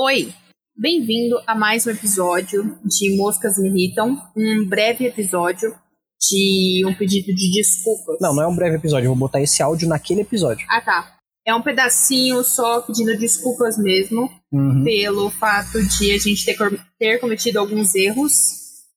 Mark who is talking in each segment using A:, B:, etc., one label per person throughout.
A: Oi, bem-vindo a mais um episódio de Moscas Me Irritam, um breve episódio de um pedido de desculpas.
B: Não, não é um breve episódio, eu vou botar esse áudio naquele episódio.
A: Ah, tá. É um pedacinho só pedindo desculpas mesmo
B: Uhum.
A: pelo fato de a gente ter, ter cometido alguns erros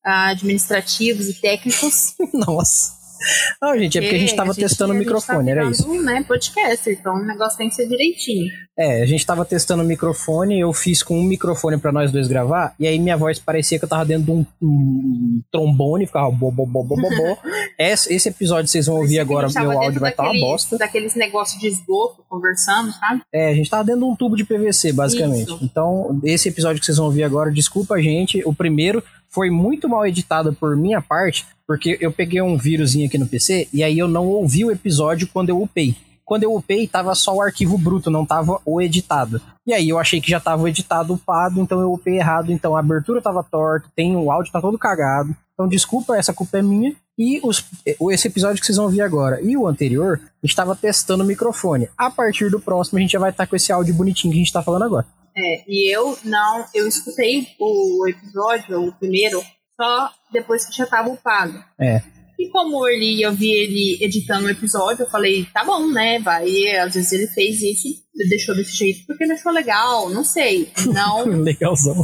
A: ah, administrativos e técnicos.
B: Nossa. Não, gente, é porque a gente tava testando o
A: a gente
B: microfone,
A: tá
B: era isso.
A: virando, né, podcaster, então o negócio tem que ser direitinho.
B: É, a gente tava testando o microfone, eu fiz com um microfone pra nós dois gravar, e aí minha voz parecia que eu tava dentro de um, um trombone, ficava bo, bo, bo, bo, bo, bo. esse, esse episódio vocês vão ouvir agora, meu áudio vai estar uma
A: daqueles-
B: bosta.
A: Daqueles negócios de esgoto, conversando, sabe?
B: É, a gente tava dentro de um tubo de PVC, basicamente.
A: Isso.
B: Então, esse episódio que vocês vão ouvir agora, desculpa a gente, o primeiro foi muito mal editado por minha parte, porque eu peguei um vírusinho aqui no PC e aí eu não ouvi o episódio quando eu upei. Quando eu upei, tava só o arquivo bruto, não tava o editado. E aí eu achei que já tava o editado upado, então eu upei errado. Então a abertura tava torta, tem o áudio tá todo cagado. Então desculpa, essa culpa é minha. E os, esse episódio que vocês vão ouvir agora e o anterior, a gente tava testando o microfone. A partir do próximo, a gente já vai estar com esse áudio bonitinho que a gente tá falando agora.
A: É, e eu não, eu escutei o episódio, o primeiro, só depois que já tava upado.
B: É.
A: E como ele, eu vi ele editando o episódio, eu falei, tá bom, né? Vai, às vezes ele fez isso, deixou desse jeito porque ele achou legal, não sei. Não
B: Legalzão.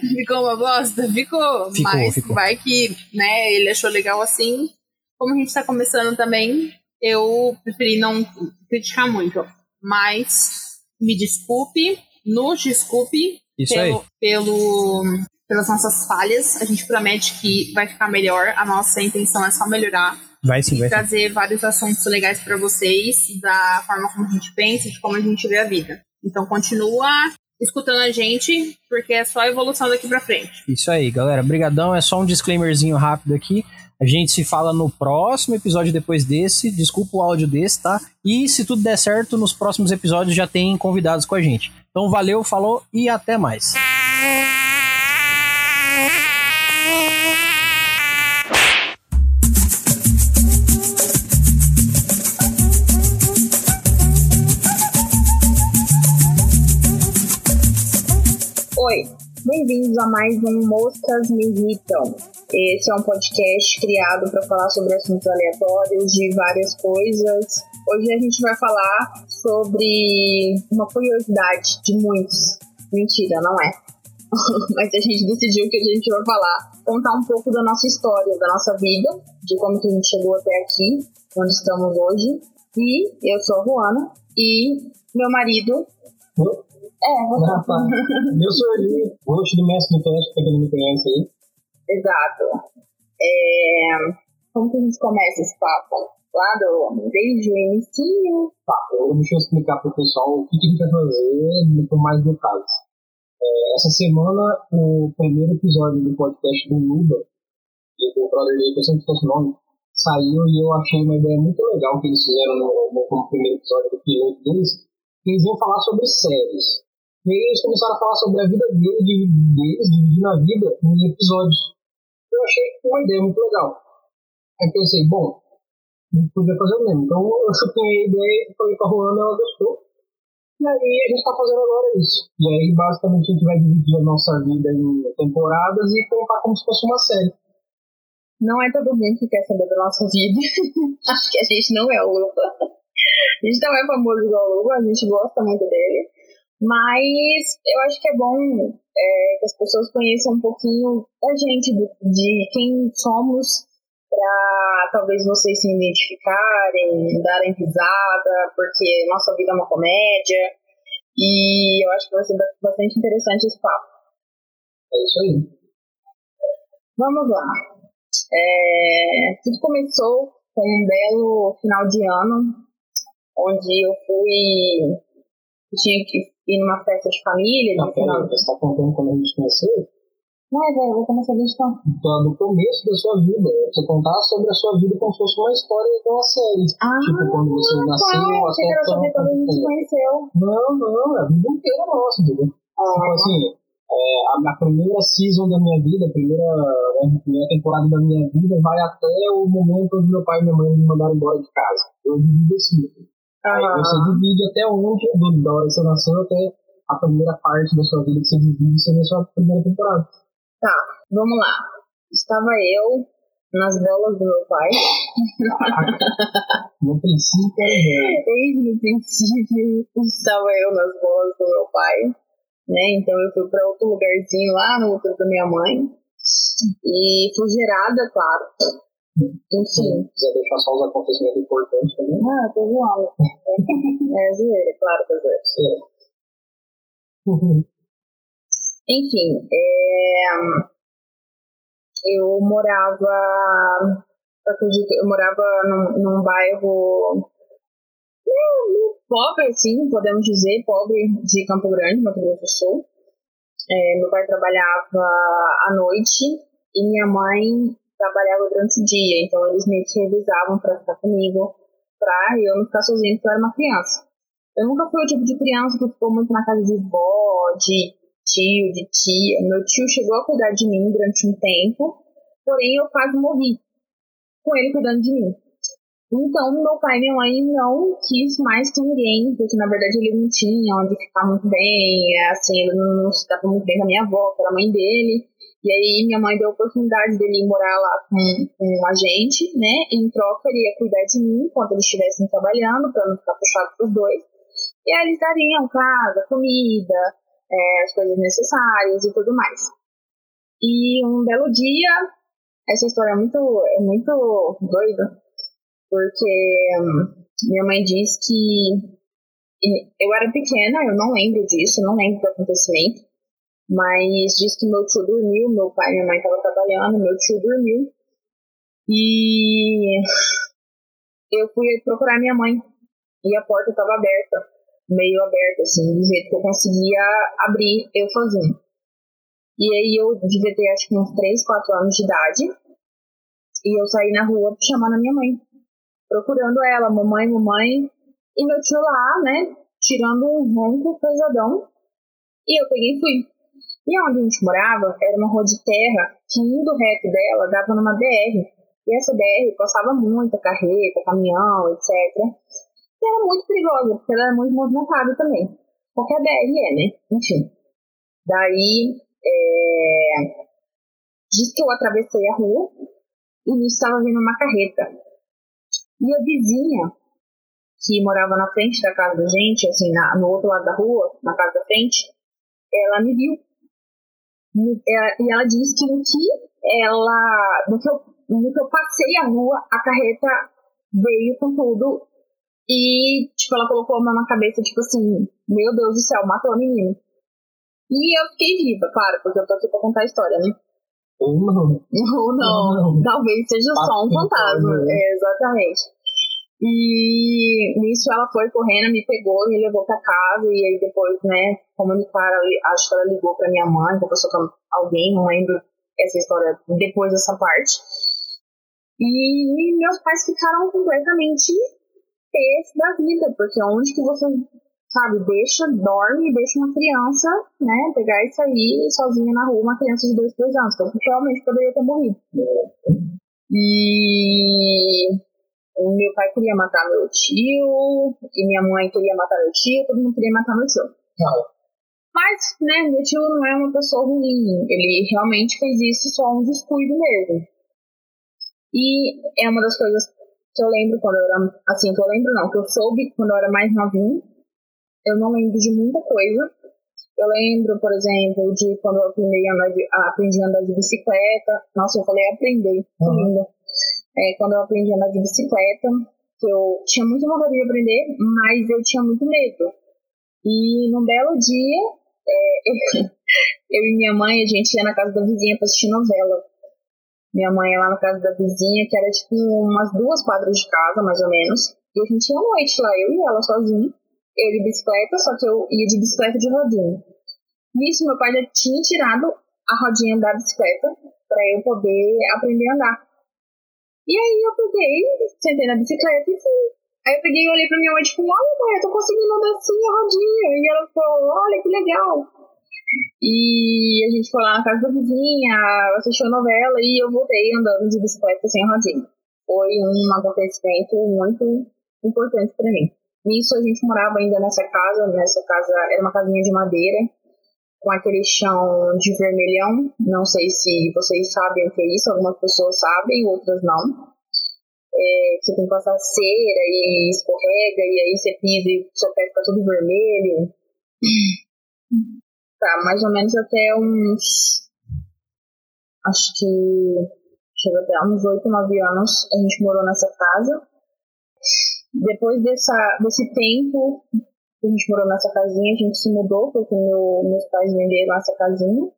A: ficou uma bosta? Ficou.
B: Ficou,
A: mas
B: ficou.
A: vai que, né, ele achou legal assim. Como a gente tá começando também, eu preferi não criticar muito. Mas me desculpe, nos desculpe
B: Isso aí.
A: pelo, pelo, pelas nossas falhas. A gente promete que vai ficar melhor. A nossa intenção é só melhorar
B: Vai sim,
A: e
B: vai sim.
A: trazer vários assuntos legais para vocês, da forma como a gente pensa, de como a gente vê a vida. Então continua escutando a gente, porque é só evolução daqui para frente.
B: Isso aí, galera. Brigadão. É só um disclaimerzinho rápido aqui. A gente se fala no próximo episódio depois desse. Desculpa o áudio desse, tá? E se tudo der certo, nos próximos episódios já tem convidados com a gente. Então valeu, falou e até mais.
C: Oi, bem-vindos a mais um Moscas Me Irritam. Esse é um podcast criado para falar sobre assuntos aleatórios de várias coisas. Hoje a gente vai falar sobre uma curiosidade de muitos. Mentira, não é. Mas a gente decidiu que a gente vai falar, contar um pouco da nossa história, da nossa vida, de como que a gente chegou até aqui, onde estamos hoje. E eu sou a Ruana e meu marido. É, você.
D: Ah, tá. Eu sou ali, host do Mestre do Teste, pra quem não me conhece aí.
C: Exato. É, Como que a gente começa esse papo? Lá do, desde o início.
D: Tá, eu, deixa eu explicar pro pessoal o que, que a gente vai fazer com mais detalhes. É, essa semana, o primeiro episódio do podcast do Luba, e do brother dele, que eu sempre esqueço o nome, saiu e eu achei uma ideia muito legal que eles fizeram no, no, no primeiro episódio do piloto deles, que eles iam falar sobre séries. E aí eles começaram a falar sobre a vida deles, de- deles dividindo a vida em episódios. Eu achei uma ideia muito legal. Aí pensei, bom, podia fazer o mesmo. Então eu chutei a ideia, falei com a Ruana, ela gostou. E aí a gente tá fazendo agora isso. E aí basicamente a gente vai dividir a nossa vida em temporadas e contar como se fosse uma série.
C: Não é todo mundo que quer saber da nossa vida. Acho que a gente não é o Luba. A gente não é famoso igual o Luba, a gente gosta muito dele. Mas eu acho que é bom é, que as pessoas conheçam um pouquinho da gente, do- de quem somos, para talvez vocês se identificarem, darem risada, porque nossa vida é uma comédia. E eu acho que vai ser ba- bastante interessante esse papo.
D: É isso aí.
C: Vamos lá. É, tudo começou com um belo final de ano, onde eu fui. tinha que ir numa festa de família.
D: Não, pera, você tá contando como a gente conheceu?
C: Não, é, velho, eu vou começar desde então.
D: Então, do começo da sua vida. Você contar sobre a sua vida como se fosse uma história de uma série.
C: Ah,
D: tipo, quando você nasceu
C: tá. Achei que era
D: até
C: sobre quando a gente se conheceu.
D: Não, não, é a vida inteira nossa, entendeu?
C: Ah,
D: Tipo assim, é, a, a primeira season da minha vida, a primeira, né, a primeira temporada da minha vida vai até o momento onde meu pai e minha mãe me mandaram embora de casa. Eu divido assim. Aí
C: aham.
D: você divide até onde, do, da hora que você nasceu até a primeira parte da sua vida que você divide seja a sua primeira temporada.
C: Tá, vamos lá. Estava eu nas bolas do meu pai.
D: no princípio era
C: Desde o princípio estava eu nas bolas do meu pai. Né? Então eu fui para outro lugarzinho lá no outro da minha mãe. E fui gerada, claro. Enfim.
D: Se quiser deixar só os acontecimentos importantes também.
C: Ah, tô zoando. é zoeira, claro que é zoeira. Enfim, é eu morava, acredito, eu morava num, num bairro pobre, assim, podemos dizer, pobre de Campo Grande, Mato Grosso do Sul. É, meu pai trabalhava à noite e minha mãe trabalhava durante o dia, então eles meio que revisavam para ficar comigo, para eu não ficar sozinha, porque eu era uma criança. Eu nunca fui o tipo de criança que ficou muito na casa de vó, de tio, de tia. Meu tio chegou a cuidar de mim durante um tempo, porém eu quase morri com ele cuidando de mim. Então, meu pai e minha mãe não quis mais que ninguém, porque na verdade ele não tinha onde ficar muito bem, assim, ele não se dava muito bem com a minha avó, que era a mãe dele. E aí minha mãe deu a oportunidade dele morar lá com, com a gente, né? Em troca ele ia cuidar de mim enquanto eles estivessem trabalhando, para não ficar puxado pros dois. E aí eles dariam casa, comida, é, as coisas necessárias e tudo mais. E um belo dia, essa história é muito, é muito doida, porque hum, minha mãe diz que eu era pequena, eu não lembro disso, não lembro do acontecimento, mas diz que meu tio dormiu, meu pai e minha mãe estavam trabalhando, meu tio dormiu, e eu fui procurar minha mãe, e a porta estava aberta meio aberto, assim, do jeito que eu conseguia abrir eu sozinho. E aí eu devia ter acho que uns 3, 4 anos de idade. E eu saí na rua chamando a minha mãe. Procurando ela, mamãe, mamãe. E meu tio lá, né, tirando um ronco pesadão. E eu peguei e fui. E onde a gente morava era uma rua de terra que indo reto dela dava numa BR. E essa BR passava muita carreta, caminhão, etc era muito perigosa, porque ela era muito movimentada também. Qualquer BR é, né? Enfim. Daí, é... diz que eu atravessei a rua e nisso estava vindo uma carreta. E a vizinha, que morava na frente da casa da gente, assim, na, no outro lado da rua, na casa da frente, ela me viu. E ela disse que no que ela. No que, eu, no que eu passei a rua, a carreta veio com tudo e, tipo, ela colocou a mão na cabeça, tipo assim, meu Deus do céu, matou a menina. E eu fiquei viva, claro, porque eu tô aqui pra contar a história, né?
D: Ou não.
C: Ou não. não. Talvez seja só um fantasma. Né? É, exatamente. E nisso ela foi correndo, me pegou, me levou pra casa, e aí depois, né, comunicaram, acho que ela ligou pra minha mãe, conversou com alguém, não lembro essa história depois dessa parte. E meus pais ficaram completamente esse da vida, porque onde que você, sabe, deixa, dorme, deixa uma criança, né, pegar e sair sozinha na rua, uma criança de 2, 3 anos, então realmente poderia ter morrido. E meu pai queria matar meu tio, e minha mãe queria matar meu tio, todo mundo queria matar meu tio. Mas, né, meu tio não é uma pessoa ruim, ele realmente fez isso só um descuido mesmo. E é uma das coisas que eu lembro quando eu era. Assim, que eu lembro não, que eu soube quando eu era mais novinho. Eu não lembro de muita coisa. Eu lembro, por exemplo, de quando eu aprendi a andar de, aprendi a andar de bicicleta. Nossa, eu falei aprender, uhum. lindo. É, quando eu aprendi a andar de bicicleta, que eu tinha muita vontade de aprender, mas eu tinha muito medo. E num belo dia, é, eu e minha mãe, a gente ia na casa da vizinha pra assistir novela. Minha mãe ia lá na casa da vizinha, que era tipo umas duas quadras de casa, mais ou menos. E a gente ia à noite lá, eu e ela sozinha. Eu de bicicleta, só que eu ia de bicicleta de rodinha. Nisso, meu pai já tinha tirado a rodinha da bicicleta para eu poder aprender a andar. E aí eu peguei, sentei na bicicleta e fui. Aí eu peguei e olhei pra minha mãe, tipo, olha mãe, eu tô conseguindo andar assim a rodinha. E ela falou, olha que legal. E a gente foi lá na casa da vizinha, assistiu novela e eu voltei andando de bicicleta sem rodinha. Foi um acontecimento muito importante para mim. Nisso a gente morava ainda nessa casa, nessa casa era uma casinha de madeira, com aquele chão de vermelhão. Não sei se vocês sabem o que é isso, algumas pessoas sabem, outras não. É, você tem que passar cera e escorrega, e aí você pisa e seu pé fica todo vermelho. Tá, mais ou menos até uns. Acho que. Chega até uns 8, 9 anos a gente morou nessa casa. Depois dessa, desse tempo a gente morou nessa casinha, a gente se mudou, porque meu, meus pais venderam essa casinha.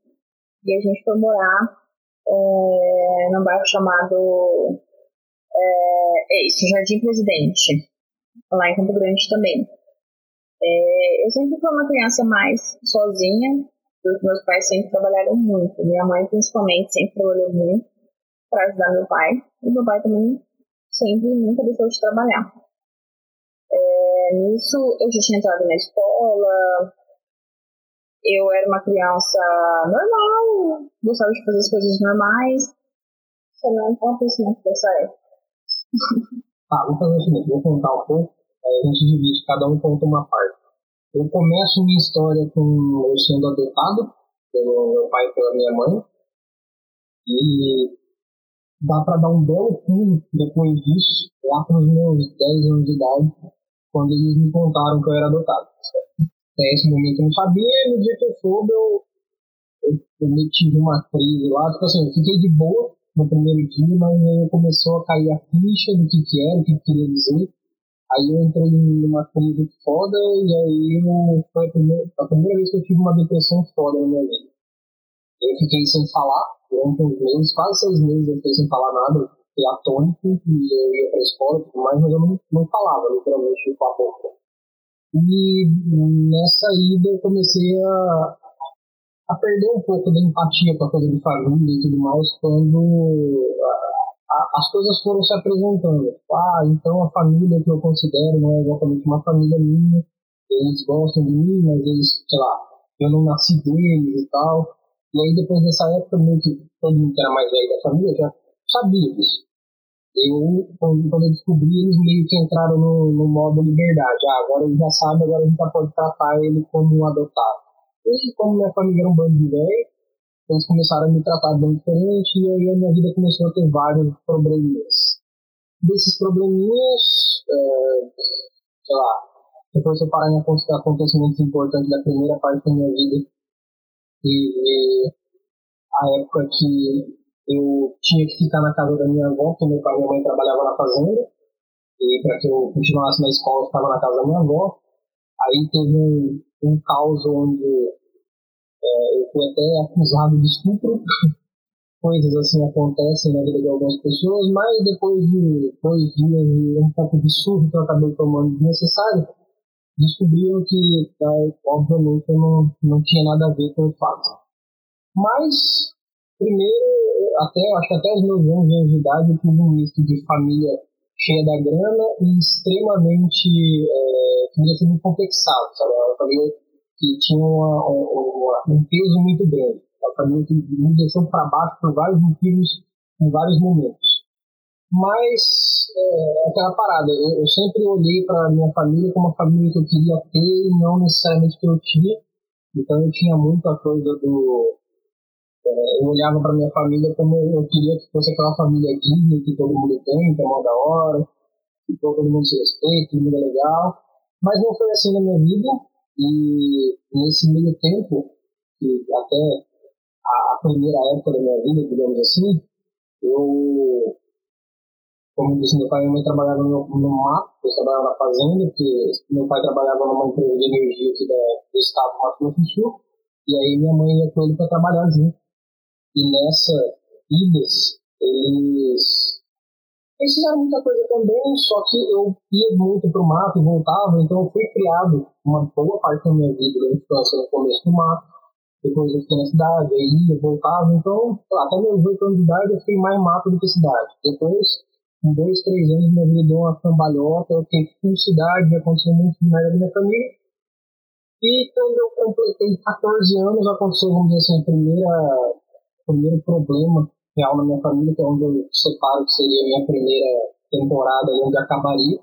C: E a gente foi morar é, num bairro chamado. É, é isso, Jardim Presidente, lá em Campo Grande também. É, eu sempre fui uma criança mais sozinha, porque meus pais sempre trabalharam muito. Minha mãe, principalmente, sempre trabalhou muito para ajudar meu pai. E meu pai também sempre nunca deixou de trabalhar. Nisso, eu já tinha entrado na escola, eu era uma criança normal, gostava de fazer as coisas normais. Só não acontecimento dessa época.
D: Tá, vou fazer o seguinte, vou contar um pouco, aí a gente divide, cada um conta uma parte. Eu começo minha história com eu sendo adotado pelo meu pai e pela minha mãe. E dá para dar um belo pulo depois disso, lá para os meus 10 anos de idade, quando eles me contaram que eu era adotado. Até esse momento eu não sabia, e no dia que eu soube, eu, eu, eu tive uma crise lá. Tipo assim, eu fiquei de boa no primeiro dia, mas aí começou a cair a ficha do que, que era, o que, que queria dizer. Aí eu entrei numa crise foda, e aí eu, foi a primeira, a primeira vez que eu tive uma depressão foda na minha vida. Eu fiquei sem falar durante uns meses, quase seis meses eu fiquei sem falar nada fiquei atônico e eu ia pra escola e tudo mais, mas eu não, não falava literalmente com a boca. E nessa ida eu comecei a, a perder um pouco da empatia com a coisa de família e tudo mais quando a, a, as coisas foram se apresentando. Ah, então a família que eu considero não é exatamente uma família minha, eles gostam de mim, mas eles, sei lá, eu não nasci deles e tal. E aí depois dessa época, meio que todo mundo que era mais velho da família já sabia disso. Eu, quando, eu descobri, eles meio que entraram no, no modo liberdade. Ah, agora ele já sabe, agora a gente já pode tratar ele como um adotado. E como minha família era um bando de velho, eles começaram a me tratar bem diferente e aí a minha vida começou a ter vários probleminhas. Desses probleminhas, é, sei lá, se for separar em acontecimentos importantes da primeira parte da minha vida, e, e a época que eu tinha que ficar na casa da minha avó, porque meu pai e minha mãe trabalhavam na fazenda, e para que eu continuasse na escola, eu ficava na casa da minha avó. Aí teve um, um caos onde é, eu fui até acusado de estupro. Coisas assim acontecem na vida de algumas pessoas, mas depois de dois dias e um pouco de surto que eu acabei tomando desnecessário, descobriram que, é, obviamente, eu não, não tinha nada a ver com o fato. Mas, primeiro, até, acho que até os meus 11 anos de idade eu tive um misto de família cheia da grana e extremamente é, que deixou muito complexado, sabe? Uma família que tinha uma, uma, um peso muito grande. Uma família que me deixou para baixo por vários motivos em vários momentos. Mas é, aquela parada, eu, eu sempre olhei para minha família como uma família que eu queria ter e não necessariamente que eu tinha. Então eu tinha muita coisa do é, eu olhava para minha família como eu queria que fosse aquela família digna que todo mundo tem, que é mó da hora, que todo mundo se respeita, todo mundo é legal. Mas não foi assim na minha vida. E nesse meio tempo, que até a, primeira época da minha vida, digamos assim, eu, como disse, meu pai e minha mãe trabalhavam no, no mato, eu trabalhava na fazenda, porque meu pai trabalhava numa empresa de energia aqui da, do estado do Mato Grosso do Sul, e aí minha mãe ia com ele para trabalhar junto. E nessa idas, eles, eles fizeram muita coisa também, só que eu ia muito pro mato e voltava, então eu fui criado uma boa parte da minha vida da infância no começo do mato, depois eu fiquei na cidade, aí ia, voltava, então até meus oito anos de idade eu fiquei mais mato do que cidade. Depois, com dois, três anos, minha vida deu uma cambalhota, eu fiquei full cidade, aconteceu muito na minha família. E quando eu completei 14 anos, aconteceu, vamos dizer assim, a primeira primeiro problema real na minha família, que é onde eu separo que seria a minha primeira temporada, onde acabaria,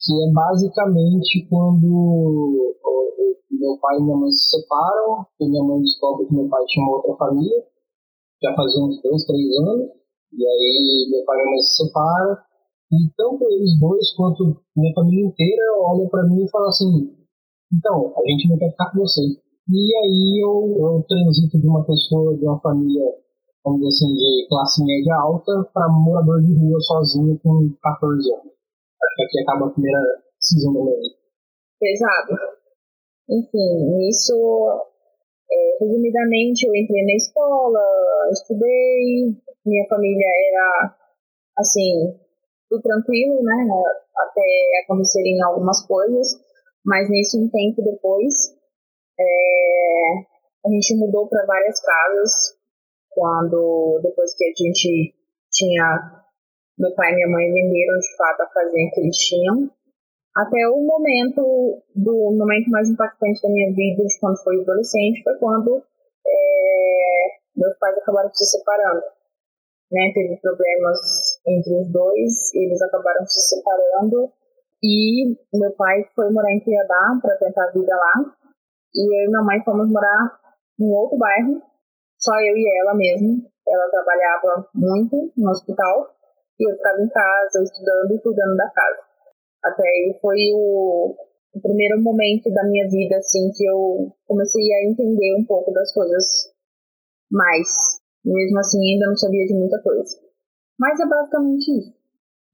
D: que é basicamente quando meu pai e minha mãe se separam, e minha mãe descobre que meu pai tinha uma outra família, já fazia uns dois, três anos, e aí meu pai e minha mãe se separam, e tanto eles dois quanto minha família inteira olha para mim e fala assim, então, a gente não quer ficar com você. E aí eu, eu transito de uma pessoa, de uma família, vamos dizer assim, de classe média alta, para morador de rua sozinho com 14 anos. Acho que aqui acaba a primeira decisão da minha vida.
C: Pesado. Enfim, nisso, é, resumidamente, eu entrei na escola, estudei, minha família era, assim, tudo tranquilo, né, até acontecerem algumas coisas, mas nisso, um tempo depois, é, a gente mudou para várias casas quando depois que a gente tinha meu pai e minha mãe venderam de fato a casinha que eles tinham. Até o momento do momento mais impactante da minha vida de quando fui adolescente foi quando é, meus pais acabaram se separando né? Teve problemas entre os dois eles acabaram se separando e meu pai foi morar em Cuiabá para tentar a vida lá e eu e minha mãe fomos morar em outro bairro, só eu e ela mesmo. Ela trabalhava muito no hospital e eu ficava em casa, estudando e cuidando da casa. Até aí foi o, o primeiro momento da minha vida, assim, que eu comecei a entender um pouco das coisas mais. Mesmo assim, ainda não sabia de muita coisa. Mas é basicamente isso.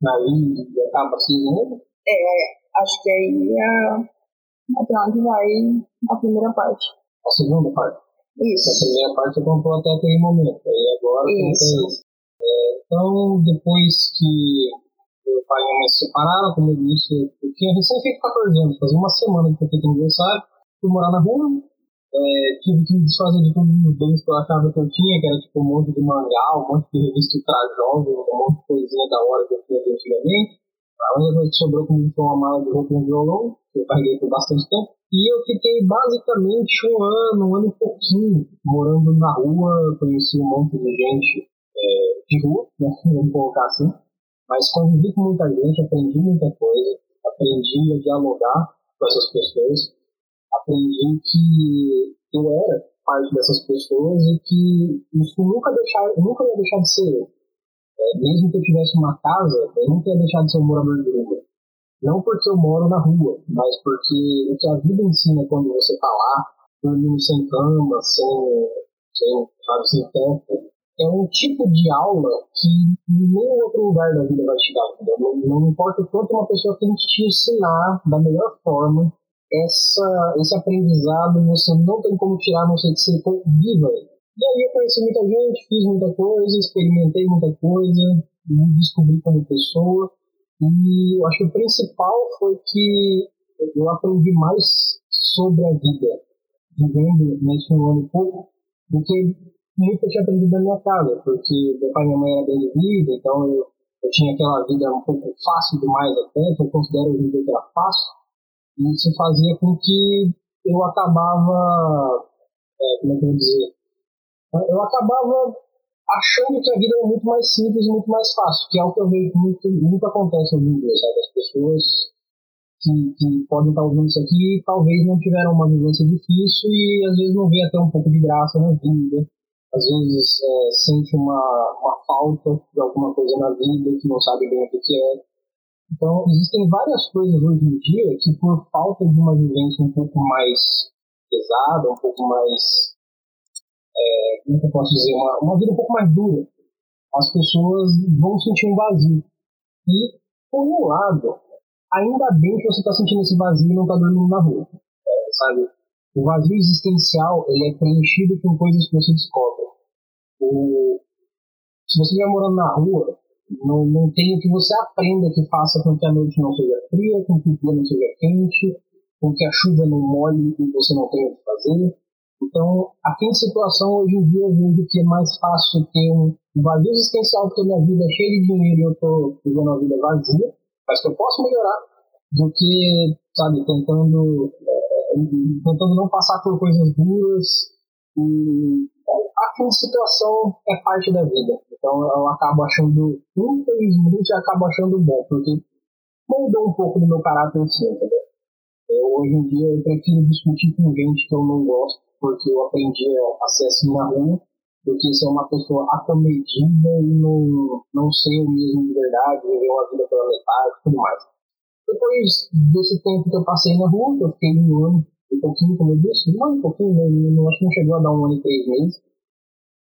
D: Aí acaba assim, né?
C: É, acho que aí é até onde vai a primeira parte.
D: A segunda parte?
C: Isso.
D: A primeira parte você contou até aquele momento, aí agora
C: isso.
D: isso. É, então, depois que meu pai e minha mãe se separaram, como eu disse, eu tinha recém feito 14 anos, fazia uma semana que eu feito aniversário, fui morar na rua, é, tive que me desfazer de todos os bens que eu achava que eu tinha, que era tipo um monte de mangá, um monte de revista pra jovem, um monte de coisinha da hora que eu tinha antigamente. A única coisa que sobrou comigo foi uma mala de roupa e um violão, que eu carreguei por bastante tempo. E eu fiquei basicamente um ano, um ano e pouquinho, morando na rua, conheci um monte de gente é, de rua, né, vamos colocar assim. Mas convivi com muita gente, aprendi muita coisa, aprendi a dialogar com essas pessoas, aprendi que eu era parte dessas pessoas e que isso nunca, deixar, nunca ia deixar de ser eu. É, mesmo que eu tivesse uma casa, eu nunca ia deixar de ser um morador de rua. Não porque eu moro na rua, mas porque o que a vida ensina quando você está lá, dormindo sem cama, sem, sem, sabe, sem teto, é um tipo de aula que nenhum outro lugar da vida vai te dar. Não, não importa o quanto uma pessoa tente te ensinar da melhor forma, essa, esse aprendizado você não tem como tirar, não ser que você viva e aí eu conheci muita gente, fiz muita coisa, experimentei muita coisa, me descobri como pessoa. E eu acho que o principal foi que eu aprendi mais sobre a vida, vivendo nesse um ano e pouco, do que muito eu tinha aprendido na minha casa, porque meu pai e minha mãe eram bem de vida, então eu, eu tinha aquela vida um pouco fácil demais até, que eu considero em dia que era fácil, e isso fazia com que eu acabava, é, como é que eu vou dizer, eu acabava achando que a vida era muito mais simples e muito mais fácil, que é o que eu vejo muito, muito acontece hoje em dia, sabe? As pessoas que, que podem estar ouvindo isso aqui talvez não tiveram uma vivência difícil e às vezes não vê até um pouco de graça na vida, às vezes é, sente uma, uma falta de alguma coisa na vida que não sabe bem o que, que é. Então, existem várias coisas hoje em dia que, por falta de uma vivência um pouco mais pesada, um pouco mais é, como é eu posso dizer, uma, uma vida um pouco mais dura, as pessoas vão sentir um vazio. E, por um lado, ainda bem que você está sentindo esse vazio e não está dormindo na rua, é, sabe? O vazio existencial ele é preenchido com coisas que você descobre. O, se você estiver morando na rua, não, não tem o que você aprenda que faça com que a noite não seja fria, com que o dia não seja quente, com que a chuva não molhe e você não tenha o que fazer. Então, aqui em situação, hoje em dia, eu vejo que é mais fácil ter um vazio existencial, porque minha vida é cheia de dinheiro e eu estou vivendo uma vida vazia, mas que eu posso melhorar, do que, sabe, tentando, é, tentando não passar por coisas duras. E aqui em situação é parte da vida. Então, eu acabo achando, infelizmente, eu acabo achando bom, porque moldou um pouco do meu caráter assim, entendeu? Eu, hoje em dia eu prefiro discutir com gente que eu não gosto, porque eu aprendi a ser assim na rua, do que ser uma pessoa acomedida e não, não ser o mesmo de verdade, viver uma vida pela metade e tudo mais. Depois desse tempo que eu passei na rua, que eu fiquei um ano e pouquinho, como eu disse, um ano e pouquinho, né, não, acho que não chegou a dar um ano e três meses,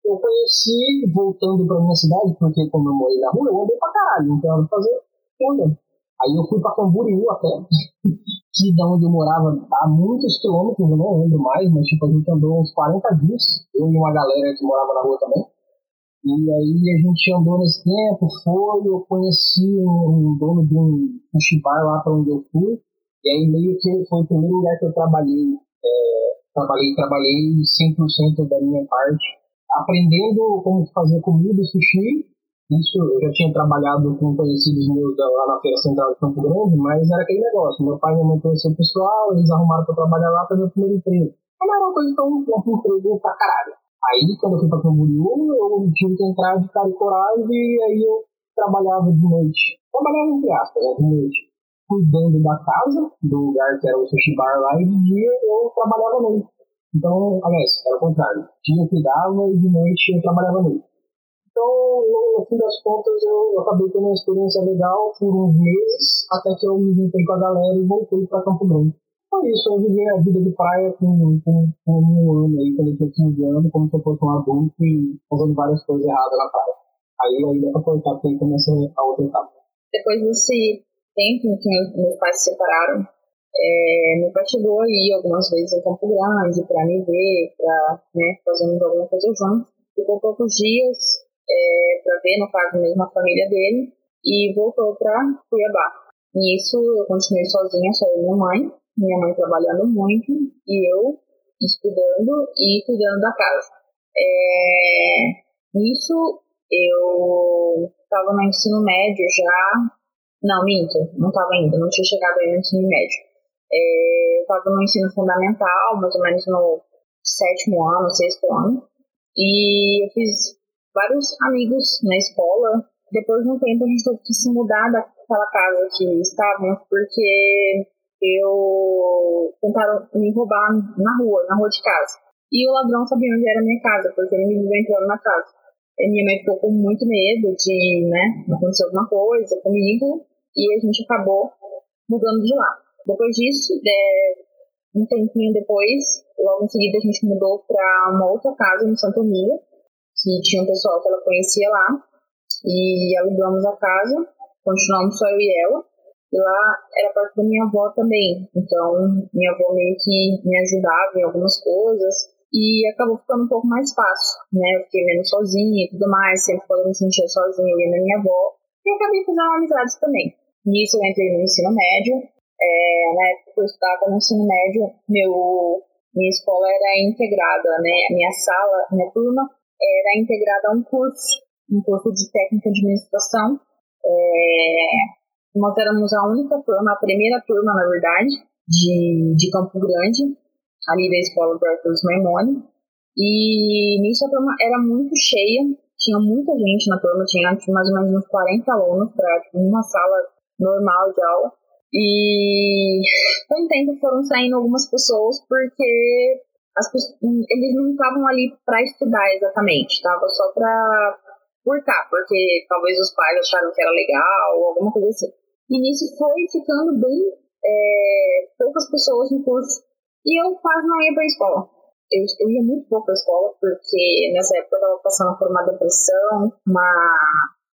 D: eu conheci, voltando para minha cidade, porque como eu morei na rua, eu andei pra caralho, então eu fazer tudo. Aí eu fui para Camboriú até, que da onde eu morava há muitos quilômetros, eu não lembro mais, mas tipo, a gente andou uns 40 dias, eu e uma galera que morava na rua também. E aí a gente andou nesse tempo, foi, eu conheci um, dono de um, um chibar lá para onde eu fui, e aí meio que foi o primeiro lugar que eu trabalhei, é, trabalhei, trabalhei 100% da minha parte, aprendendo como fazer comida, sushi, isso eu já tinha trabalhado com conhecidos meus lá na Feira Central de Campo Grande, mas era aquele negócio. Meu pai e minha mãe conheciam o pessoal, eles arrumaram para trabalhar lá para meu primeiro emprego. Mas era uma coisa tão um emprego pra caralho. Aí, quando eu fui para Camboriú, eu tive que entrar de cara e coragem, e aí eu trabalhava de noite. Trabalhava entre aspas, né, de noite. Cuidando da casa, do lugar que era o sushi bar lá, e de dia eu trabalhava noite. Então, aliás, era o contrário. Dia eu cuidava e de noite eu trabalhava noite. Então, no, no, fim das contas, eu, eu, acabei tendo uma experiência legal por uns meses, até que eu me juntei com a galera e voltei para Campo Grande. Foi isso, eu vivi a vida de praia com, com, com um ano aí, quando eu tinha 15 anos, como se eu fosse um adulto e fazendo várias coisas erradas na praia. Aí, aí dá pra cortar, porque aí começa a outra etapa.
C: Depois desse tempo em que meus pais se separaram, é, meu pai chegou aí algumas vezes em Campo Grande para me ver, para né, fazendo alguma coisa junto. Ficou poucos dias, é, para ver, no caso mesmo, a família dele, e voltou para Cuiabá. Nisso, eu continuei sozinha, só eu e minha mãe, minha mãe trabalhando muito, e eu estudando e cuidando da casa. É, nisso, eu estava no ensino médio já. Não, minto, não estava ainda, não tinha chegado aí no ensino médio. É, eu estava no ensino fundamental, mais ou menos no sétimo ano, sexto ano, e eu fiz vários amigos na escola. Depois de um tempo a gente teve que se mudar daquela casa que estávamos, porque eu tentaram me roubar na rua, na rua de casa. E o ladrão sabia onde era a minha casa, porque ele me viu entrando na casa. E minha mãe ficou com muito medo de, né, acontecer alguma coisa comigo, e a gente acabou mudando de lá. Depois disso, de, um tempinho depois, logo em seguida a gente mudou para uma outra casa em Santa Emília, que tinha um pessoal que ela conhecia lá, e alugamos a casa, continuamos só eu e ela. E lá era perto da minha avó também, então minha avó meio que me ajudava em algumas coisas, e acabou ficando um pouco mais fácil, né? Eu fiquei menos sozinha e tudo mais, sempre quando me sentia sozinha, eu ia na minha avó, e acabei fazendo amizades também. Nisso eu entrei no ensino médio, é, na época que eu estava no ensino médio, meu, minha escola era integrada, né? Minha sala, minha turma era integrada a um curso, um curso de técnica de administração. É, nós éramos a única turma, a primeira turma, na verdade, de, de Campo Grande, ali da escola do Arthur Maimone. E nisso a turma era muito cheia, tinha muita gente na turma, tinha mais ou menos uns 40 alunos para uma sala normal de aula. E com o tempo foram saindo algumas pessoas porque eles não estavam ali para estudar exatamente, estava só para curtar, porque talvez os pais acharam que era legal ou alguma coisa assim. E nisso foi ficando bem é, poucas pessoas no curso e eu quase não ia para a escola. Eu, eu ia muito pouco para a escola porque nessa época eu estava passando por uma depressão, uma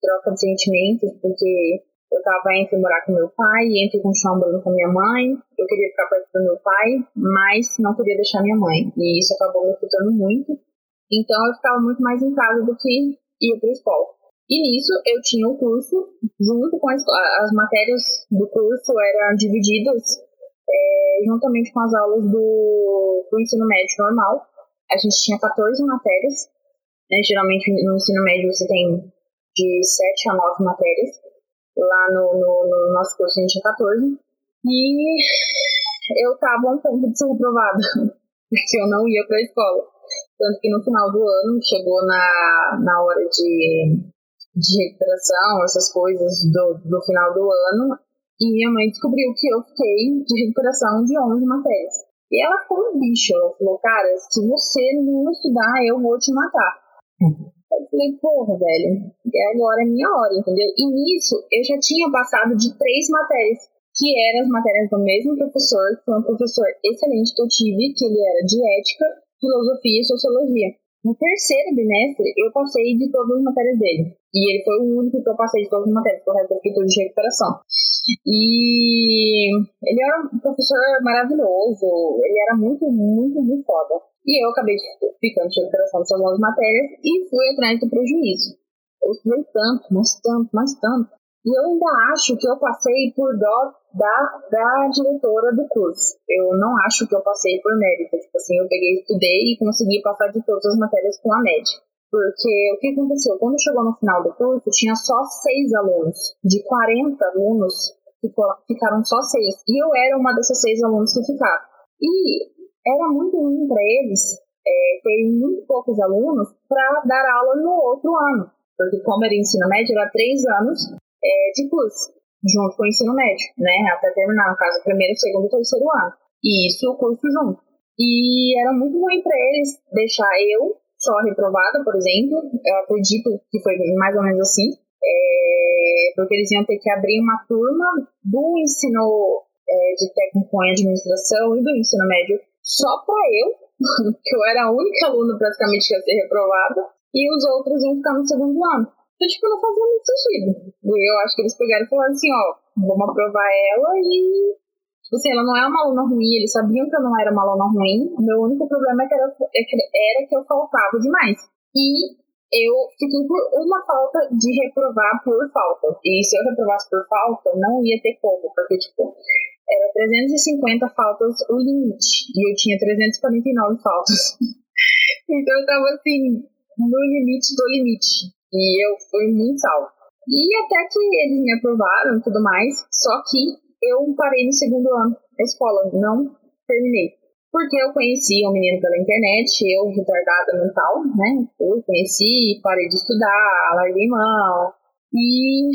C: troca de sentimentos, porque eu estava entre morar com meu pai entre continuar morando com minha mãe. Eu queria ficar perto do meu pai, mas não queria deixar minha mãe. E isso acabou me afetando muito. Então eu ficava muito mais em casa do que ir para a escola. E nisso eu tinha o curso, junto com a escola, as matérias do curso eram divididas é, juntamente com as aulas do, do ensino médio normal. A gente tinha 14 matérias. Né? Geralmente no ensino médio você tem de 7 a 9 matérias lá no, no, no nosso curso a gente tinha 14. E eu tava um ponto de ser reprovada, porque eu não ia pra escola. Tanto que no final do ano, chegou na, na hora de, de recuperação, essas coisas do, do final do ano, E minha mãe descobriu que eu fiquei de recuperação de 11 matérias. E ela ficou um bicho. Ela falou, cara, se você não estudar, eu vou te matar. Eu falei, porra, velho, agora é minha hora, entendeu? E nisso, eu já tinha passado de três matérias, que eram as matérias do mesmo professor, que foi um professor excelente que eu tive, que ele era de ética, filosofia e sociologia. No terceiro bimestre, eu passei de todas as matérias dele. E ele foi o único que eu passei de todas as matérias, porque o eu fiquei tudo de recuperação. E ele era um professor maravilhoso, ele era muito, muito, muito foda. E eu acabei ficando de recuperação dessas novas matérias e fui atrás do prejuízo. Eu estudei tanto, mas tanto, mas tanto. E eu ainda acho que eu passei por dó da, da diretora do curso. Eu não acho que eu passei por mérito. Tipo assim, eu peguei, estudei e consegui passar de todas as matérias com a média. Porque o que aconteceu? Quando chegou no final do curso, tinha só seis alunos. De 40 alunos, ficaram só seis. E eu era uma dessas seis alunos que ficaram. E era muito ruim para eles é, terem muito poucos alunos para dar aula no outro ano. Porque como era ensino médio, era três anos é, de curso, junto com o ensino médio, né? Até terminar, no caso, primeiro, segundo e terceiro ano. E isso o curso junto. E era muito ruim para eles deixar eu só reprovada, por exemplo. Eu acredito que foi mais ou menos assim. É, porque eles iam ter que abrir uma turma do ensino é, de técnico em administração e do ensino médio só para eu, que eu era a única aluna praticamente que ia ser reprovada, e os outros iam ficar no segundo ano. Então, tipo, não fazia muito sentido. E eu acho que eles pegaram e falaram assim, ó, vamos aprovar ela e Tipo assim, ela não é uma aluna ruim, eles sabiam que eu não era uma aluna ruim. O meu único problema é era, é era que eu faltava demais. E eu fiquei por uma falta de reprovar por falta. E se eu reprovasse por falta, não ia ter como, porque, tipo, era 350 faltas o limite. E eu tinha 349 faltas. então eu tava assim, no limite do limite. E eu fui muito salvo. E até que eles me aprovaram e tudo mais, só que eu parei no segundo ano da escola, não terminei. Porque eu conheci um menino pela internet, eu, retardada mental, né? Eu conheci, parei de estudar, larguei mão. E.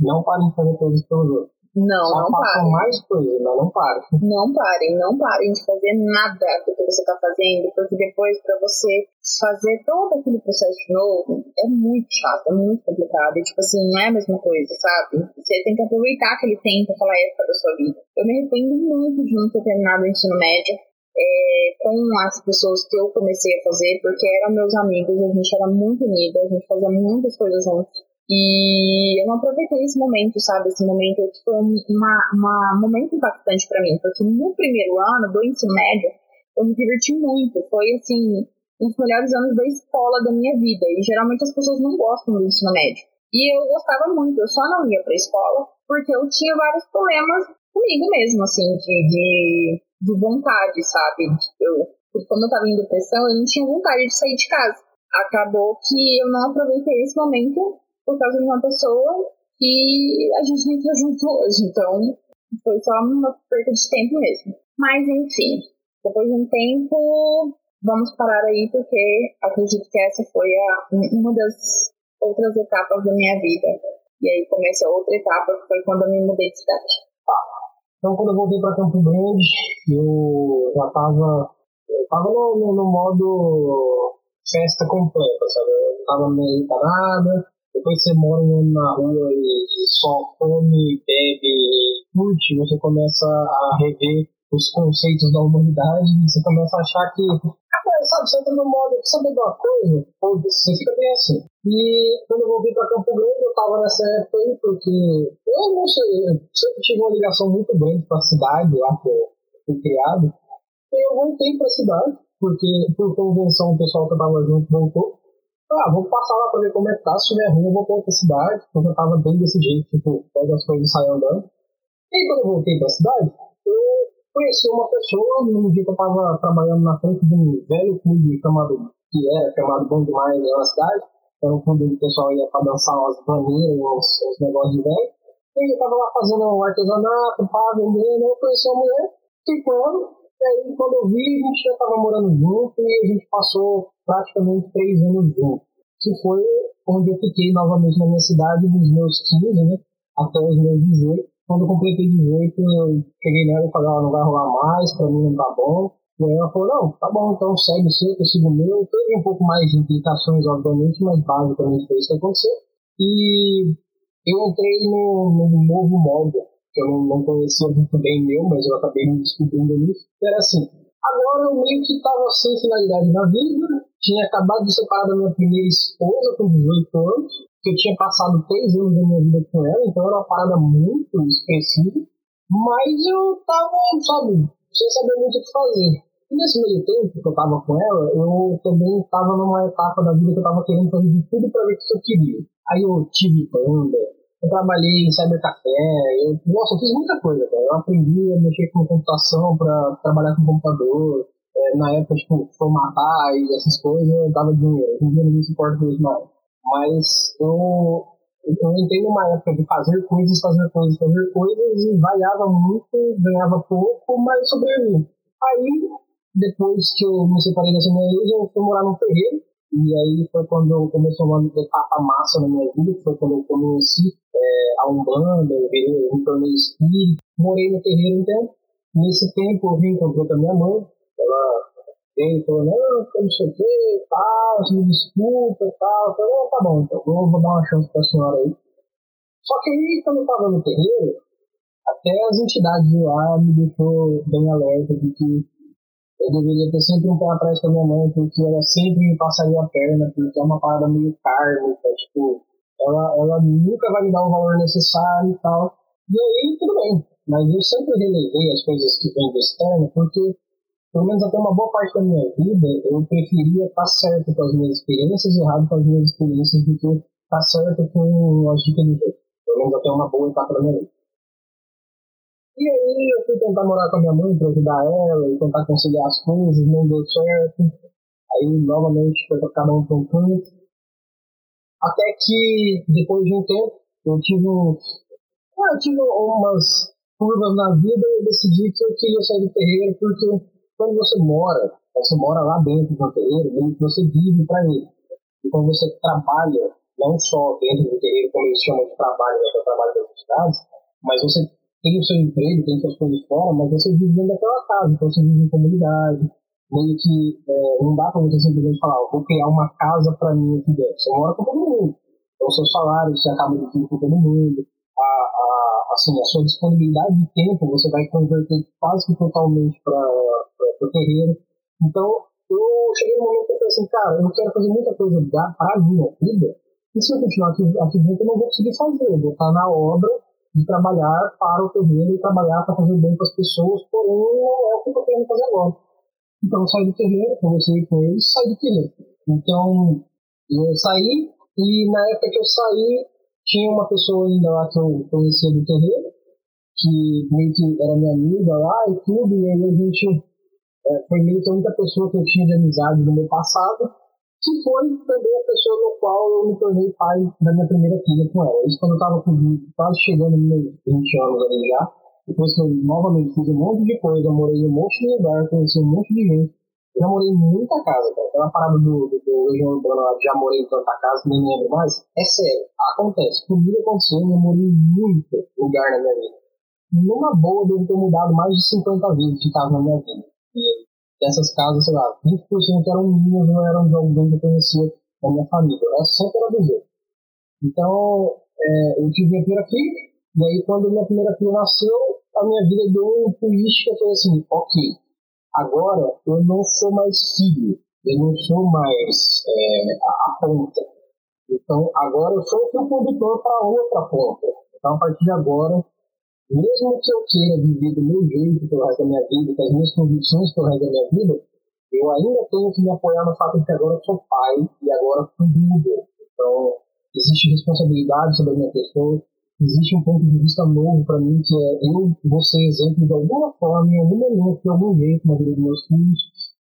D: Não parem de fazer coisas pelos outros.
C: Não,
D: Só
C: não parem.
D: mais coisas, mas não parem.
C: Não parem, não parem de fazer nada do que você está fazendo, porque depois, para você fazer todo aquele processo de novo, é muito chato, é muito complicado. E, tipo assim, não é a mesma coisa, sabe? Você tem que aproveitar aquele tempo, aquela época da sua vida. Eu me arrependo muito de não ter terminado o ensino médio. É, com as pessoas que eu comecei a fazer, porque eram meus amigos, a gente era muito unido, a gente fazia muitas coisas juntos. E eu não aproveitei esse momento, sabe? Esse momento foi uma, uma, um momento impactante para mim, porque no primeiro ano do ensino médio eu me diverti muito. Foi assim, um dos melhores anos da escola da minha vida. E geralmente as pessoas não gostam do ensino médio. E eu gostava muito, eu só não ia pra escola porque eu tinha vários problemas comigo mesmo, assim, de, de, de vontade, sabe? Eu, como eu tava em depressão, eu não tinha vontade de sair de casa. Acabou que eu não aproveitei esse momento por causa de uma pessoa que a gente nem tá junto hoje. Então, foi só uma perda de tempo mesmo. Mas, enfim, depois de um tempo, vamos parar aí, porque acredito que essa foi a, uma das outras etapas da minha vida. E aí começa outra etapa, que foi quando eu me mudei de cidade.
D: Então, quando eu voltei para Campo Grande, eu já estava tava no, no, no, modo festa completa, sabe? Eu tava meio parada, depois você mora na rua e, só come, bebe, curte, você começa a rever os conceitos da humanidade e você começa a achar que, ah, sabe, você entra no modo, sabe de uma coisa? Você fica bem assim. E quando eu voltei para Campo Grande, eu estava nessa época aí, porque eu não sei, eu sempre tive uma ligação muito grande com a cidade lá que eu fui criado. E eu voltei para a cidade, porque por convenção o pessoal que eu junto voltou ah, vou passar lá pra ver como é que tá. Se tiver ruim, eu vou pra outra cidade. Porque eu tava bem desse jeito, tipo, pega as coisas e andando. E aí, quando eu voltei pra cidade, eu conheci uma pessoa, num dia que eu tava trabalhando na frente de um velho clube chamado, que era chamado Bom Demais na cidade. Era um clube onde o pessoal ia pra dançar umas baneiras, uns, uns negócios de velho. E eu tava lá fazendo um artesanato, pá, vendendo, eu conheci uma mulher, ficando, e aí, quando eu vi, a gente já estava morando junto e a gente passou praticamente três anos juntos. Que foi onde eu fiquei novamente na minha cidade, dos meus 15, né? Até os meus 18, quando eu completei 18, eu cheguei nela e falei, ó, não vai rolar mais, pra mim não tá bom. E aí ela falou, não, tá bom, então segue o seu, eu sigo o meu. Teve um pouco mais de implicações, obviamente, mas basicamente foi isso que aconteceu. E eu entrei no, no novo modo, que eu não, não conhecia muito bem meu, mas eu acabei me descobrindo nisso. Era assim, agora eu meio que tava sem finalidade na vida, tinha acabado de separar da minha primeira esposa com 18 anos, que eu tinha passado três anos da minha vida com ela, então era uma parada muito expressiva, mas eu tava, sabe, sem saber muito o que fazer. E nesse meio tempo que eu tava com ela, eu também tava numa etapa da vida que eu tava querendo fazer de tudo pra ver o que eu queria. Aí eu tive banda, eu trabalhei em cybercafé, eu, nossa, eu fiz muita coisa, cara. Eu aprendi a mexer com computação para trabalhar com computador. É, na época, tipo, formatar e essas coisas, dava dinheiro. Hoje em dia não importa isso mais. Mas eu, eu entrei numa época de fazer coisas, fazer coisas, fazer coisas e variava muito, ganhava pouco, mas sobrevivia. Aí, depois que eu me separei dessa minha ex, eu fui morar num terreiro. E aí foi quando começou uma etapa massa na minha vida, foi quando eu conheci é, a Umbanda, eu, me tornei espírito. Morei no terreiro um tempo. Nesse tempo eu reencontrei com a minha mãe. Ela e falou, não, não sei o que, tal, você me desculpa e tal. Eu falei, tá bom, então vou, vou dar uma chance pra senhora aí. Só que aí, quando eu tava no terreiro, até as entidades de lá me deixou bem alerta de que eu deveria ter sempre um pé atrás com a minha mãe, porque ela sempre me passaria a perna, porque é uma parada meio kármica, tipo, ela, ela nunca vai me dar o valor necessário e tal. E aí, tudo bem. Mas eu sempre relevei as coisas que vêm do externo, porque pelo menos até uma boa parte da minha vida, eu preferia estar certo com as minhas experiências errado com as minhas experiências do que estar certo com as dicas do jeito. Pelo menos até uma boa etapa da minha vida. E aí eu fui tentar morar com a minha mãe para ajudar ela e tentar conciliar as coisas, não deu certo. Aí novamente foi para cada um para um. Até que depois de um tempo eu tive. Ah, eu tive umas curvas na vida e eu decidi que eu queria sair do terreiro porque quando você mora, você mora lá dentro do terreiro, meio que você vive para ele. E quando você trabalha, não só dentro do terreiro, como eles chamam de trabalho, né, é o trabalho das entidades, mas você tem o seu emprego, tem suas coisas fora, mas você vive dentro daquela casa, então você vive em comunidade, meio que é, não dá para você simplesmente falar, vou criar uma casa para mim aqui dentro. Você mora com todo mundo. Então, seu salário, você acaba dividindo com todo mundo. A, a, assim, a sua disponibilidade de tempo, você vai converter quase que totalmente para o terreiro. Então, eu cheguei no momento que eu falei assim, cara, eu quero fazer muita coisa para a minha vida, e se eu continuar aqui, aqui dentro, eu não vou conseguir fazer. Eu vou estar na obra de trabalhar para o terreiro e trabalhar para fazer bem para as pessoas, porém não é o que eu estou querendo fazer agora. Então eu saí do terreiro, conversei com eles saí do terreiro. Então eu saí e na época que eu saí, tinha uma pessoa ainda lá que eu conhecia do terreiro, que meio que era minha amiga lá e tudo, e aí a gente foi meio que a única pessoa que eu tinha de amizade no meu passado, que foi também a pessoa no qual eu me tornei pai da minha primeira filha com ela. Isso quando eu estava quase chegando nos meus 20 anos ali já. Depois que eu novamente fiz um monte de coisa, morei em um monte de lugar, conheci um monte de gente. Eu já morei em muita casa, cara. Aquela parada do, do, do região urbana lá, já morei em tanta casa, nem lembro mais. É sério, acontece. Comigo aconteceu, eu morei em muito lugar na minha vida. Numa boa, devo ter mudado mais de 50 vezes de casa na minha vida. Dessas casas, sei lá, 20% eram minhas ou eram de alguém que eu conhecia da minha família. Resto sempre era do jeito. Então, é, eu tive minha primeira filha, e aí quando minha primeira filha nasceu, a minha vida deu um twist que eu falei assim, ok, agora eu não sou mais filho, eu não sou mais é, a, ponta. Então, agora eu sou o fio condutor para outra ponta. Então, a partir de agora, mesmo que eu queira viver do meu jeito pelo resto da minha vida, com as minhas convicções pelo resto da minha vida, eu ainda tenho que me apoiar no fato de que agora eu sou pai e agora cuido. Então, existe responsabilidade sobre a minha pessoa, existe um ponto de vista novo para mim, que é eu vou ser exemplo de alguma forma, em algum momento, de algum jeito na vida dos meus filhos.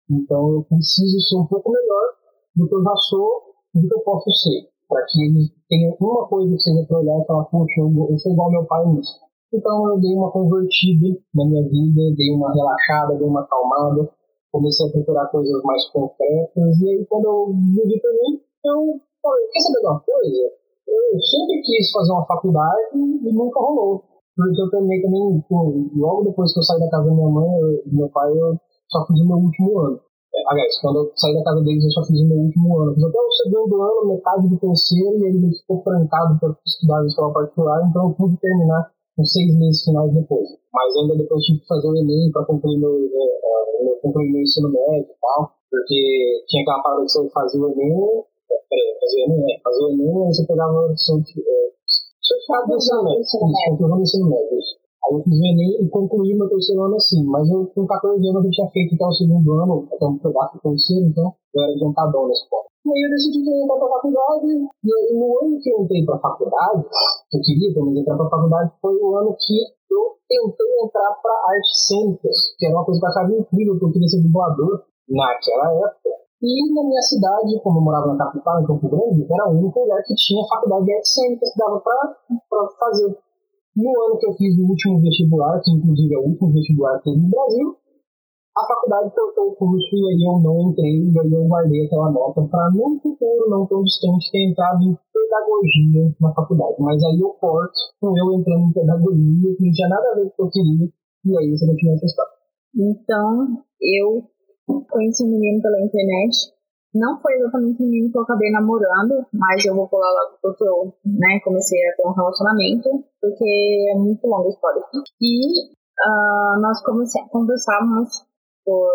D: Então, eu preciso ser um pouco melhor do que eu já sou e do que eu posso ser, para que eles tenham uma coisa que seja para olhar e falar, poxa, eu sou igual ao meu pai nisso. Então eu dei uma convertida na minha vida, dei uma relaxada, dei uma acalmada, comecei a procurar coisas mais concretas, e aí quando eu vivi para mim, eu falei, quer saber de uma coisa? Eu sempre quis fazer uma faculdade e nunca rolou. porque eu terminei também, logo depois que eu saí da casa da minha mãe e meu pai, eu só fiz o meu último ano. É, aliás, quando eu saí da casa deles, eu só fiz o meu último ano. Fiz até o segundo ano, metade do terceiro, e ele ficou trancado para estudar na escola particular, então eu pude terminar uns seis meses finais depois. Mas ainda depois tive que fazer o Enem para concluir meu, é, é, concluir meu ensino médio e tal, porque tinha aquela parada que você fazia o Enem, é, peraí, fazia o Enem, é, fazia o Enem e você pegava o é, ensino médio, isso, conclusão do ensino médio. Aí eu fiz e concluí meu terceiro ano assim, mas eu com 14 anos eu tinha feito até o segundo ano, até um pedaço do terceiro, então eu era adiantadão nesse ponto. E aí eu decidi que eu ia entrar pra faculdade, e aí no ano que eu entrei pra faculdade, que eu queria também entrar pra faculdade, foi o ano que eu tentei entrar pra artes cênicas, que era uma coisa que eu achava incrível, porque eu queria ser dublador naquela época. E na minha cidade, como eu morava na capital, em Campo Grande, era o único lugar que tinha faculdade de artes cênicas que dava pra, pra fazer. No ano que eu fiz o último vestibular, que inclusive é o último vestibular que teve no Brasil, a faculdade cortou o curso e aí eu não entrei, e aí eu guardei aquela nota para no futuro, não tão distante, ter entrado em pedagogia na faculdade. Mas aí eu corto com eu entrando em pedagogia, que não tinha nada a ver com o que eu queria, e aí você continua essa história.
C: Então, eu conheci um menino pela internet. Não foi exatamente o menino que eu acabei namorando, mas eu vou pular logo porque eu né, comecei a ter um relacionamento, porque é muito longa a história. E uh, nós conversávamos por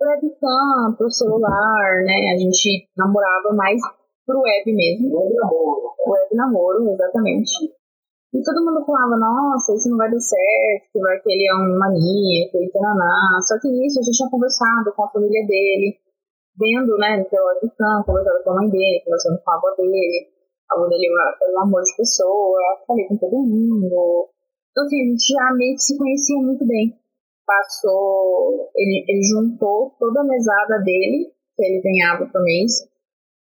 C: webcam, por celular, né? A gente namorava mais pro web mesmo.
D: Web namoro.
C: Web namoro, exatamente. E todo mundo falava, nossa, isso não vai dar certo, que vai que ele é um maníaco e tananá. Só que isso a gente tinha conversado com a família dele, vendo, né, pela webcam, conversando com a mãe dele, conversando com a avó dele. A avó dele era um amor de pessoa, falei com todo mundo. Então, assim, a gente já meio que se conhecia muito bem passou, ele, ele juntou toda a mesada dele, que ele ganhava por mês,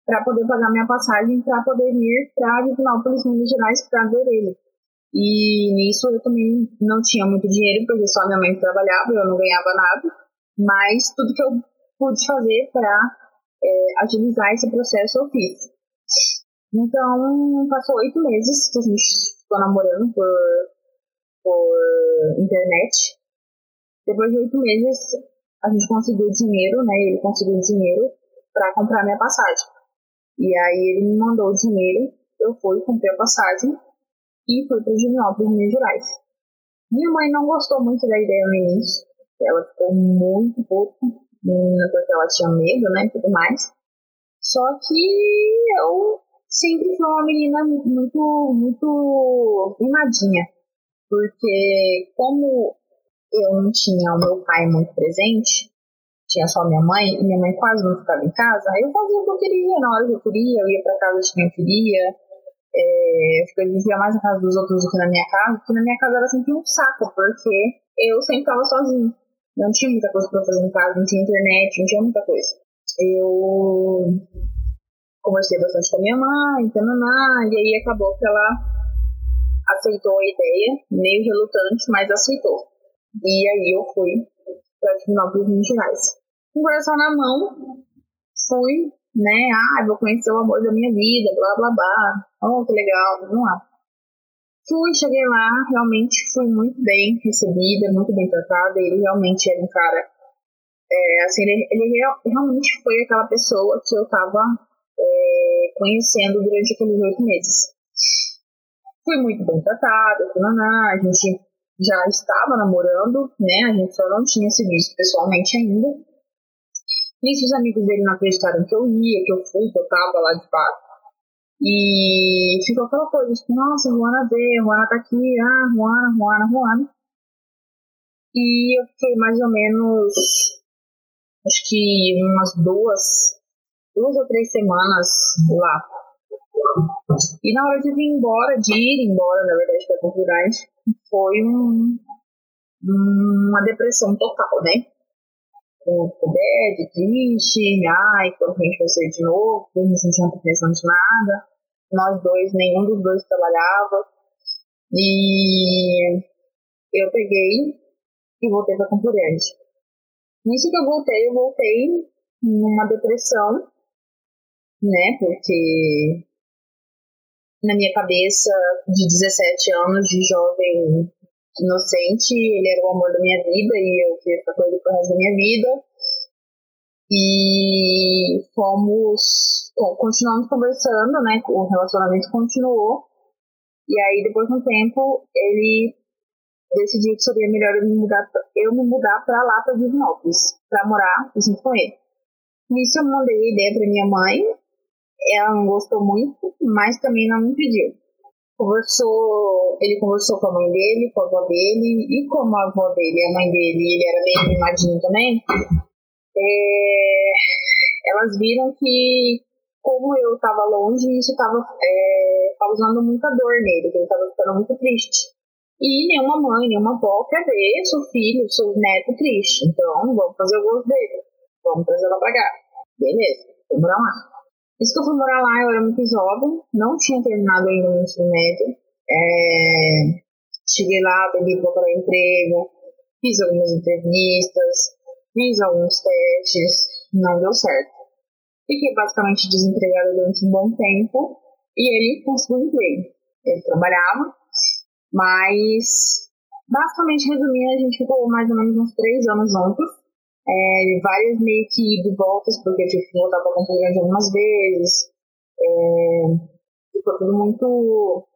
C: para poder pagar minha passagem, para poder ir para Divinópolis, Minas Gerais, para ver ele. E nisso eu também não tinha muito dinheiro, porque só minha mãe trabalhava, eu não ganhava nada, mas tudo que eu pude fazer para é, agilizar esse processo eu fiz. Então, passou oito meses que a gente ficou namorando por, por internet. Depois de oito meses, a gente conseguiu dinheiro, né? Ele conseguiu dinheiro para comprar minha passagem. E aí ele me mandou o dinheiro, eu fui, comprei a passagem e fui para Divinópolis, Minas Gerais. Minha mãe não gostou muito da ideia no início, ela ficou muito pouco, porque ela tinha medo, né, e tudo mais. Só que eu sempre fui uma menina muito, muito mimadinha, porque como eu não tinha o meu pai muito presente, tinha só minha mãe, e minha mãe quase não ficava em casa, eu fazia o que eu queria, na hora que eu queria, eu ia para casa de quem eu queria, é, eu vivia mais na casa dos outros do que na minha casa, porque na minha casa era sempre um saco, porque eu sempre estava sozinho, não tinha muita coisa para fazer em casa, não tinha internet, não tinha muita coisa. Eu conversei bastante com a minha mãe, tananá, e aí acabou que ela aceitou a ideia, meio relutante, mas aceitou. E aí eu fui para Divinópolis, Minas Gerais. Com o coração na mão, fui, né? Ah, vou conhecer o amor da minha vida, blá blá blá. Oh, que legal, vamos lá. Fui, cheguei lá, realmente fui muito bem recebida, muito bem tratada. Ele realmente era um cara. É, assim, ele, ele, realmente foi aquela pessoa que eu tava é, conhecendo durante aqueles oito meses. Fui muito bem tratada, a gente já estava namorando, né? A gente só não tinha se visto pessoalmente ainda. Nisso, os amigos dele não acreditaram que eu ia, que eu fui, que eu tava lá de fato. E ficou aquela coisa, tipo, nossa, Juana veio, Juana tá aqui, ah, Juana, Juana, Juana. E eu fiquei mais ou menos, acho que umas duas, duas ou três semanas lá. E na hora de vir embora, de ir embora, na verdade, para Campo foi um, uma depressão total, né? Com bad, triste, ai, quando a gente vai ser de novo, a gente não tinha pretensão de nada. Nós dois, nenhum dos dois trabalhava. E eu peguei e voltei para Campo Grande. Nisso que eu voltei, eu voltei numa depressão, né? Porque na minha cabeça de 17 anos, de jovem inocente, ele era o amor da minha vida e eu queria ficar com ele pro resto da minha vida. E fomos, continuamos conversando, né? O relacionamento continuou. E aí, depois de um tempo, ele decidiu que seria melhor eu me mudar, eu me mudar para lá, para Divinópolis, para morar junto com ele. Nisso eu mandei a ideia para minha mãe, ela não gostou muito, mas também não me pediu. Conversou, ele conversou com a mãe dele, com a avó dele, e como a avó dele e a mãe dele, ele era bem animadinho também, é, elas viram que, como eu estava longe, isso estava é, causando muita dor nele, que ele estava ficando muito triste. E nenhuma mãe, nenhuma avó quer ver seu filho, seu neto triste. Então, vamos fazer o gosto dele. Vamos trazer ela pra cá. Beleza, morar lá. Isso que eu fui morar lá, eu era muito jovem, não tinha terminado ainda o ensino médio. É... Cheguei lá, tentei procurar emprego, fiz algumas entrevistas, fiz alguns testes, não deu certo. Fiquei basicamente desempregada durante um bom tempo e ele conseguiu emprego. Ele trabalhava, mas, basicamente, resumindo, a gente ficou mais ou menos uns três anos juntos. É, várias meio que de voltas, porque eu voltar para Campo Grande algumas vezes. É, ficou tudo muito.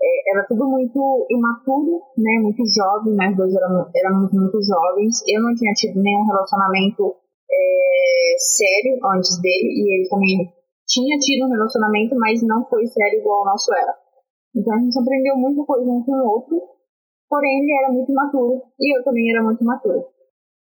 C: É, era tudo muito imaturo, né? Muito jovem, nós dois éramos, muito jovens. Eu não tinha tido nenhum relacionamento é, sério antes dele, e ele também tinha tido um relacionamento, mas não foi sério igual o nosso era. Então a gente aprendeu muita coisa um com o outro, porém ele era muito imaturo e eu também era muito imatura.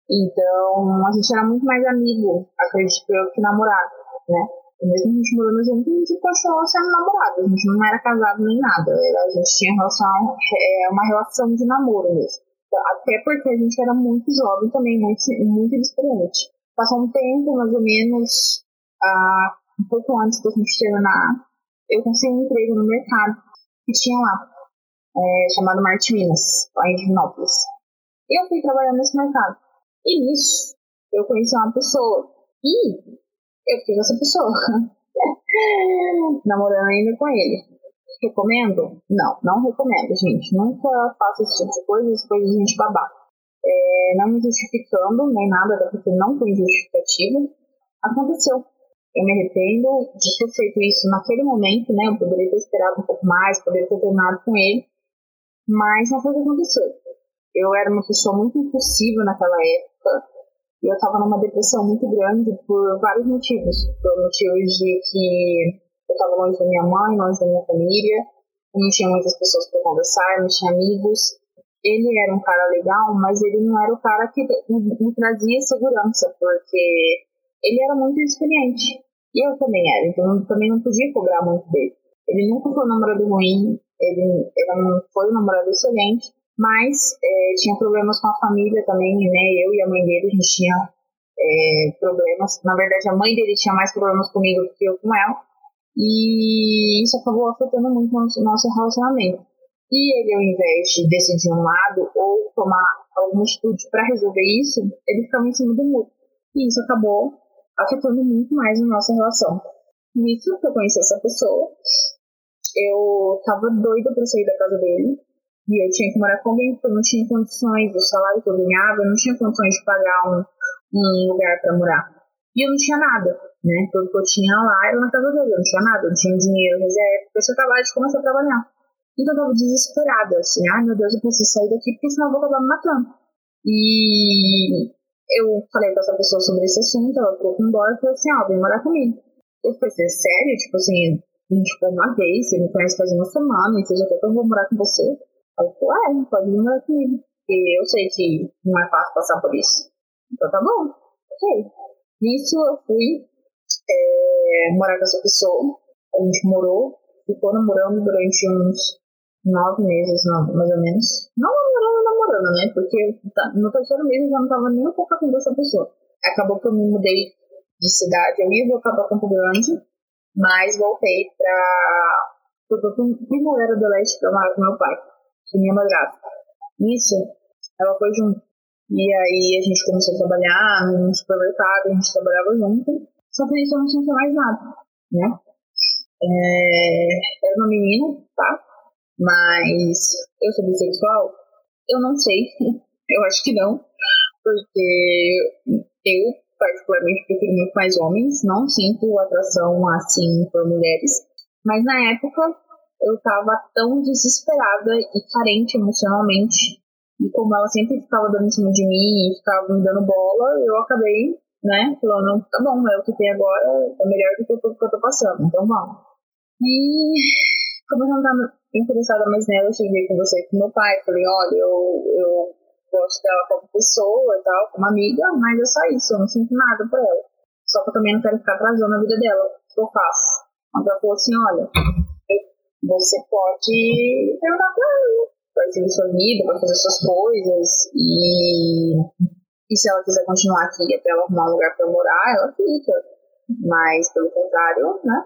C: Então a gente era muito mais amigo, acredito eu, que namorado, né? E mesmo a gente morando junto, a gente continuou sendo namorado, a gente não era casado nem nada, a gente tinha relação, é, uma relação de namoro mesmo. Até porque a gente era muito jovem também, muito, muito inexperiente. Passou um tempo, mais ou menos, uh, um pouco antes da gente terminar, eu consegui um emprego no mercado que tinha lá, é, chamado Marte Minas, lá em Divinópolis. Eu fui trabalhar nesse mercado. E nisso, eu conheci uma pessoa. E eu fiquei com essa pessoa. Namorando ainda com ele. Recomendo? Não, não recomendo, gente. Nunca faça esse tipo de coisa, depois a gente babar. É, não me justificando, nem nada, porque não tem justificativa. Aconteceu eu me arrependo de ter feito isso naquele momento, né? Eu poderia ter esperado um pouco mais, poderia ter terminado com ele, mas não foi o que aconteceu. Eu era uma pessoa muito impulsiva naquela época e eu estava numa depressão muito grande por vários motivos. Por motivos de que eu estava longe da minha mãe, longe da minha família, eu não tinha muitas pessoas para conversar, não tinha amigos. Ele era um cara legal, mas ele não era o cara que me trazia segurança, porque ele era muito experiente. E eu também era, então eu também não podia cobrar muito dele. Ele nunca foi um namorado ruim, ele, ele não foi um namorado excelente, mas é, tinha problemas com a família também, né? Eu e a mãe dele, a gente tinha é, problemas. Na verdade, a mãe dele tinha mais problemas comigo do que eu com ela. E isso acabou afetando muito o nosso, nosso relacionamento. E ele, ao invés de decidir um lado ou tomar alguma atitude para resolver isso, ele ficava em cima do muro. E isso acabou afetando muito mais a nossa relação. Nisso que eu conheci essa pessoa, eu tava doida pra sair da casa dele. E eu tinha que morar com alguém porque eu não tinha condições, o salário que eu ganhava, eu não tinha condições de pagar um, um lugar para morar. E eu não tinha nada, né? Tudo que eu tinha lá era na casa dele, eu não tinha nada, eu não tinha dinheiro, reserva, porque eu tinha acabado de começar a trabalhar. Então eu tava desesperada, assim, ai meu Deus, eu preciso sair daqui porque senão eu vou acabar me matando. E eu falei com essa pessoa sobre esse assunto, ela ficou com dó e falou assim, ó, oh, vem morar comigo. Eu pensei, sério? Tipo assim, a gente ficou uma vez, você me conhece faz uma semana, e você já quer que eu vou morar com você? Ela falou, é, pode vir morar comigo. E eu sei que não é fácil passar por isso. Então tá bom, ok. Nisso eu fui é, morar com essa pessoa, a gente morou, ficou namorando durante uns nove meses, não, mais ou menos. Não namorando, namorando, né? Porque tá, no terceiro mês eu já não tava nem um pouco com essa pessoa. Acabou que eu me mudei de cidade, eu ia voltar pra Campo Grande, mas voltei pra. Porque eu Primavera do Leste pra morar com meu pai, e minha madrasta. Nisso, ela foi junto. E aí a gente começou a trabalhar no supermercado, a gente trabalhava junto. Só que isso eu não sentia mais nada, né? É, no menino, tá? Mas eu sou bissexual? Eu não sei. eu acho que não. Porque eu, particularmente, prefiro muito mais homens. Não sinto atração assim por mulheres. Mas na época eu tava tão desesperada e carente emocionalmente. E como ela sempre ficava dando em cima de mim e ficava me dando bola, eu acabei, né, falando, tá bom, é o que tem agora, é melhor do que tudo que eu tô passando, então vamos. E como eu não tava interessada mais nela, eu cheguei com você com meu pai, falei, olha, eu, eu gosto dela como pessoa e tal, como amiga, mas é só isso, eu não sinto nada por ela. Só que eu também não quero ficar atrasando a vida dela. O que eu faço? Ela falou assim, olha, você pode perguntar pra ela. Vai seguir sua vida, vai fazer suas coisas. E, e se ela quiser continuar aqui até ela arrumar um lugar pra morar, ela fica. Mas, pelo contrário, né?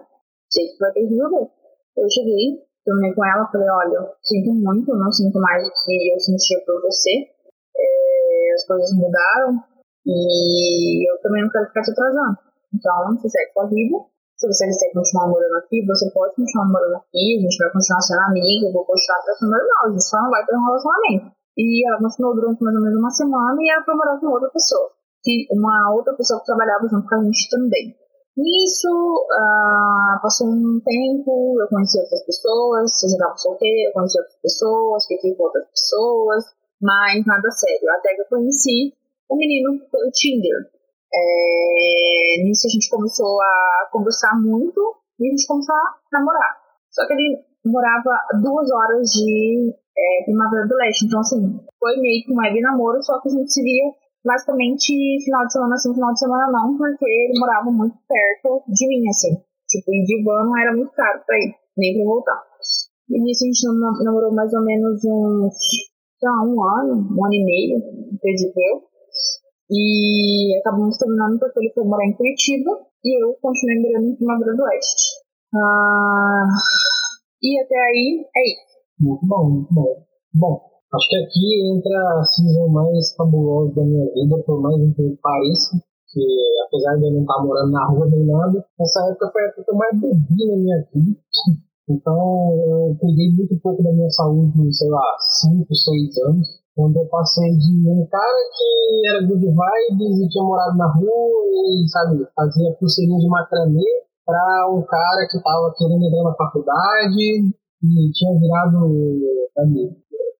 C: Sei que vai ter que resolver. Eu cheguei, terminei com ela, falei, olha, sinto muito, não sinto mais o que eu sentia por você. É, as coisas mudaram e eu também não quero ficar te atrasando. Então, você segue sua vida, se você quiser continuar morando aqui, você pode continuar morando aqui, a gente vai continuar sendo amiga, eu vou continuar tratando normal, a gente só não vai ter um relacionamento. E ela continuou durante mais ou menos uma semana e ela foi morar com outra pessoa. Que uma outra pessoa que trabalhava junto com a gente também. Nisso, uh, passou um tempo, eu conheci outras pessoas, eu já estava solteira, eu conheci outras pessoas, fiquei com outras pessoas, mas nada sério. Até que eu conheci um menino pelo Tinder. É, nisso a gente começou a conversar muito e a gente começou a namorar. Só que ele morava duas horas de é, Primavera do Leste, então assim, foi meio que um web namoro, só que a gente se via basicamente final de semana sim, final de semana não, porque ele morava muito perto de mim, assim. Tipo, ir de van não era muito caro pra ir, nem pra voltar. E nisso a gente namorou mais ou menos uns, sei lá, um ano, um ano e meio, acredito eu. E acabamos terminando porque ele foi morar em Curitiba e eu continuei morando em Primavera do Oeste. Ah, e até aí é isso.
D: Muito bom, muito bom. Bom, acho que aqui entra a season mais fabulosa da minha vida, por mais que pareça, que apesar de eu não estar morando na rua nem nada, essa época foi a época que eu mais bebi na minha vida. Então eu cuidei muito pouco da minha saúde, sei lá, 5, 6 anos onde eu passei de um cara que era good vibes e tinha morado na rua e, sabe, fazia pulseirinha de macramê para um cara que estava querendo entrar na faculdade e tinha virado ali,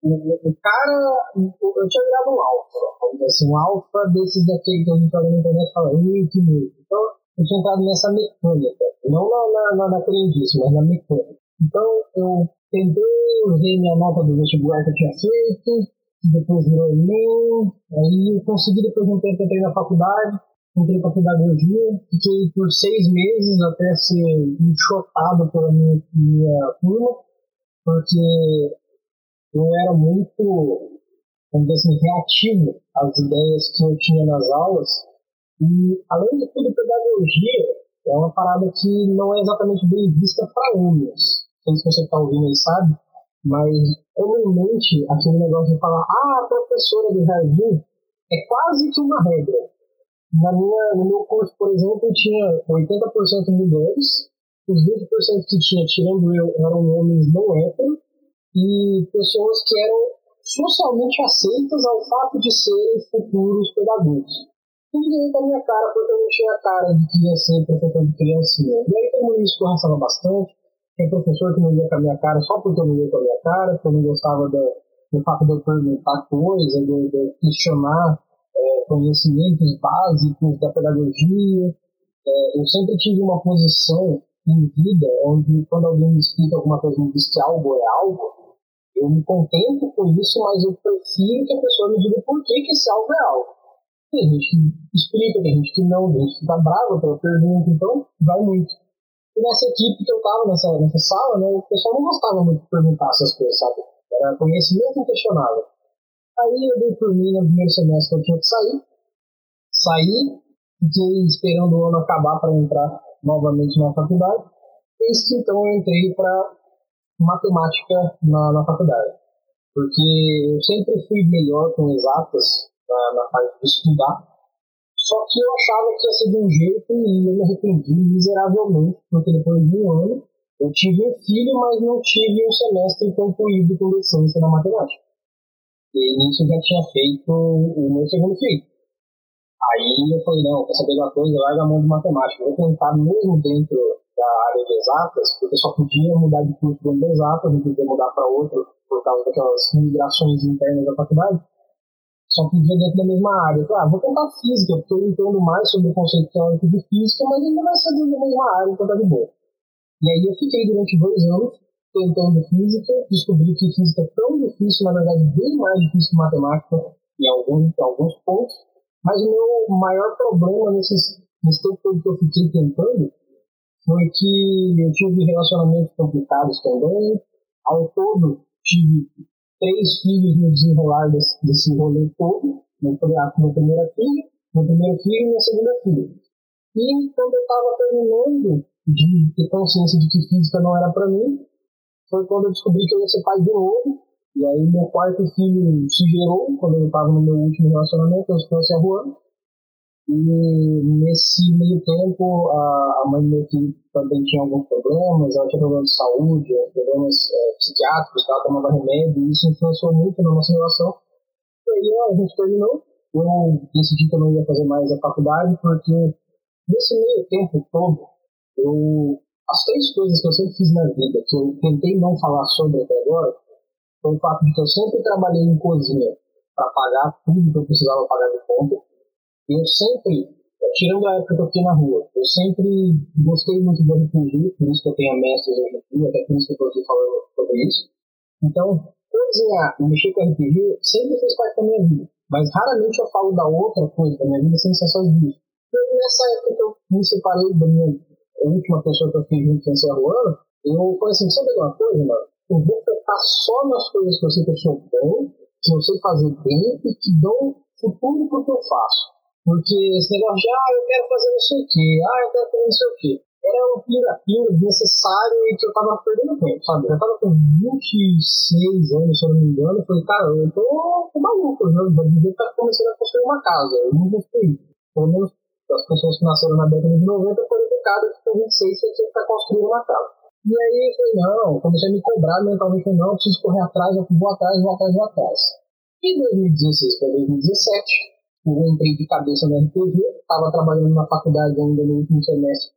D: o, cara, eu tinha virado um alfa, assim, um alfa desses daquele que a gente olha na internet e fala, muito, muito. Então, entrado nessa mecânica, não na, na, na mas na mecânica. Então, eu tentei, usei minha nota do vestibular que eu tinha feito, depois virou Enem, aí eu consegui depois de um tempo entrei na faculdade, entrei para pedagogia, fiquei por seis meses até ser enxotado pela minha, minha turma, porque eu era muito, vamos dizer assim, reativo às ideias que eu tinha nas aulas, e além de tudo, pedagogia é uma parada que não é exatamente bem vista para homens. Não sei se você está ouvindo aí, sabe? Mas comumente aquele negócio de falar, ah, a professora do jardim é quase que uma regra. Na minha, no meu curso, por exemplo, tinha 80% mulheres, os 20% que tinha, tirando eu, eram homens não héteros, e pessoas que eram socialmente aceitas ao fato de serem futuros pedagogos. Tudo veio da minha cara, porque eu não tinha cara de que ia ser professor de criancinha. E aí todo mundo me escorraçava bastante. Tem professor que não ia com a minha cara só porque eu não ia com a minha cara, porque eu não gostava do, do fato de eu perguntar coisa, de, de questionar é, conhecimentos básicos da pedagogia. É, eu sempre tive uma posição em vida onde quando alguém me explica alguma coisa, me diz que algo é algo, eu me contento com isso, mas eu prefiro que a pessoa me diga por que, que esse algo é algo. Tem gente que explica, tem gente que não, tem gente que fica brava pela pergunta, então vai muito. E nessa equipe que eu tava, nessa, nessa sala, né, o pessoal não gostava muito de perguntar essas coisas, sabe? Era conhecimento inquestionável. Aí eu dei por mim no primeiro semestre que eu tinha que sair. Saí, fiquei esperando o ano acabar para entrar novamente na faculdade. Eis que então eu entrei para matemática na, na faculdade. Porque eu sempre fui melhor com exatas na, na parte de estudar só que eu achava que ia ser de um jeito e eu me arrependi miseravelmente, porque depois de um ano Eu tive um filho, mas não tive um semestre concluído com licença na matemática. E nisso já tinha feito o meu segundo filho. Aí eu falei, não, quer saber uma coisa, larga a mão de matemática. Vou tentar mesmo dentro da área de exatas, porque só podia mudar de curso dentro de exatas, não podia mudar para outro por causa daquelas migrações internas da faculdade. Só podia dentro da mesma área. Ah, vou tentar física, porque eu entendo mais sobre o conceito teórico de física, mas ainda vai ser dentro da mesma área, então tá de boa. E aí eu fiquei durante dois anos tentando física, descobri que física é tão difícil, na verdade, bem mais difícil que matemática em alguns, em alguns pontos, mas o meu maior problema nesses, nesse tempo todo que eu fiquei tentando foi que eu tive relacionamentos complicados também. Ao todo, tive três filhos no desenrolar desse, desse rolê todo. Minha, minha primeira filha, meu primeiro filho e minha segunda filha. E quando eu estava terminando de ter consciência de que física não era para mim, foi quando eu descobri que eu ia ser pai de novo. E aí meu quarto filho se gerou quando eu estava no meu último relacionamento, eu conheci a Juan. E nesse meio tempo, a, mãe meu filho também tinha alguns problemas, ela tinha problemas de saúde, problemas é, psiquiátricos, ela tomava remédio, e isso influenciou muito na nossa relação. E aí a gente terminou. Eu decidi que eu não ia fazer mais a faculdade, porque nesse meio tempo todo, eu, as três coisas que eu sempre fiz na vida, que eu tentei não falar sobre até agora, foi o fato de que eu sempre trabalhei em cozinha para pagar tudo que eu precisava pagar de conta. Eu sempre, tirando a época que eu fiquei na rua, eu sempre gostei muito do RPG, por isso que eu tenho a mestres hoje dia, até por isso que eu estou aqui falando sobre isso. Então, cozinhar e mexer com RPG sempre fez parte da minha vida. Mas raramente eu falo da outra coisa da minha vida sem sensações disso. E nessa época que eu me separei da minha a última pessoa que eu fiz junto com o ano, eu falei assim, sabe uma coisa, mano? Eu vou focar só nas coisas que eu sei que eu sou bom, que eu sei fazer bem e que dão futuro pro que eu faço. Porque esse negócio de, ah, eu quero fazer não sei o quê, ah, eu quero fazer não sei o quê, era um pinga-pinga desnecessário e que eu tava perdendo tempo, sabe? Eu tava com 26 anos, se eu não me engano, eu falei, cara, eu tô, tô maluco, né? Já devia estar começando a construir uma casa, eu não construí. Pelo menos as pessoas que nasceram na década de 90 foram educadas que com 26 você tinha que estar construindo uma casa. E aí eu falei, não, comecei a me cobrar mentalmente, falei, não, preciso correr atrás, eu vou atrás, vou atrás, vou atrás. E 2016 para 2017, eu entrei de cabeça no RPG, estava trabalhando na faculdade ainda no último semestre,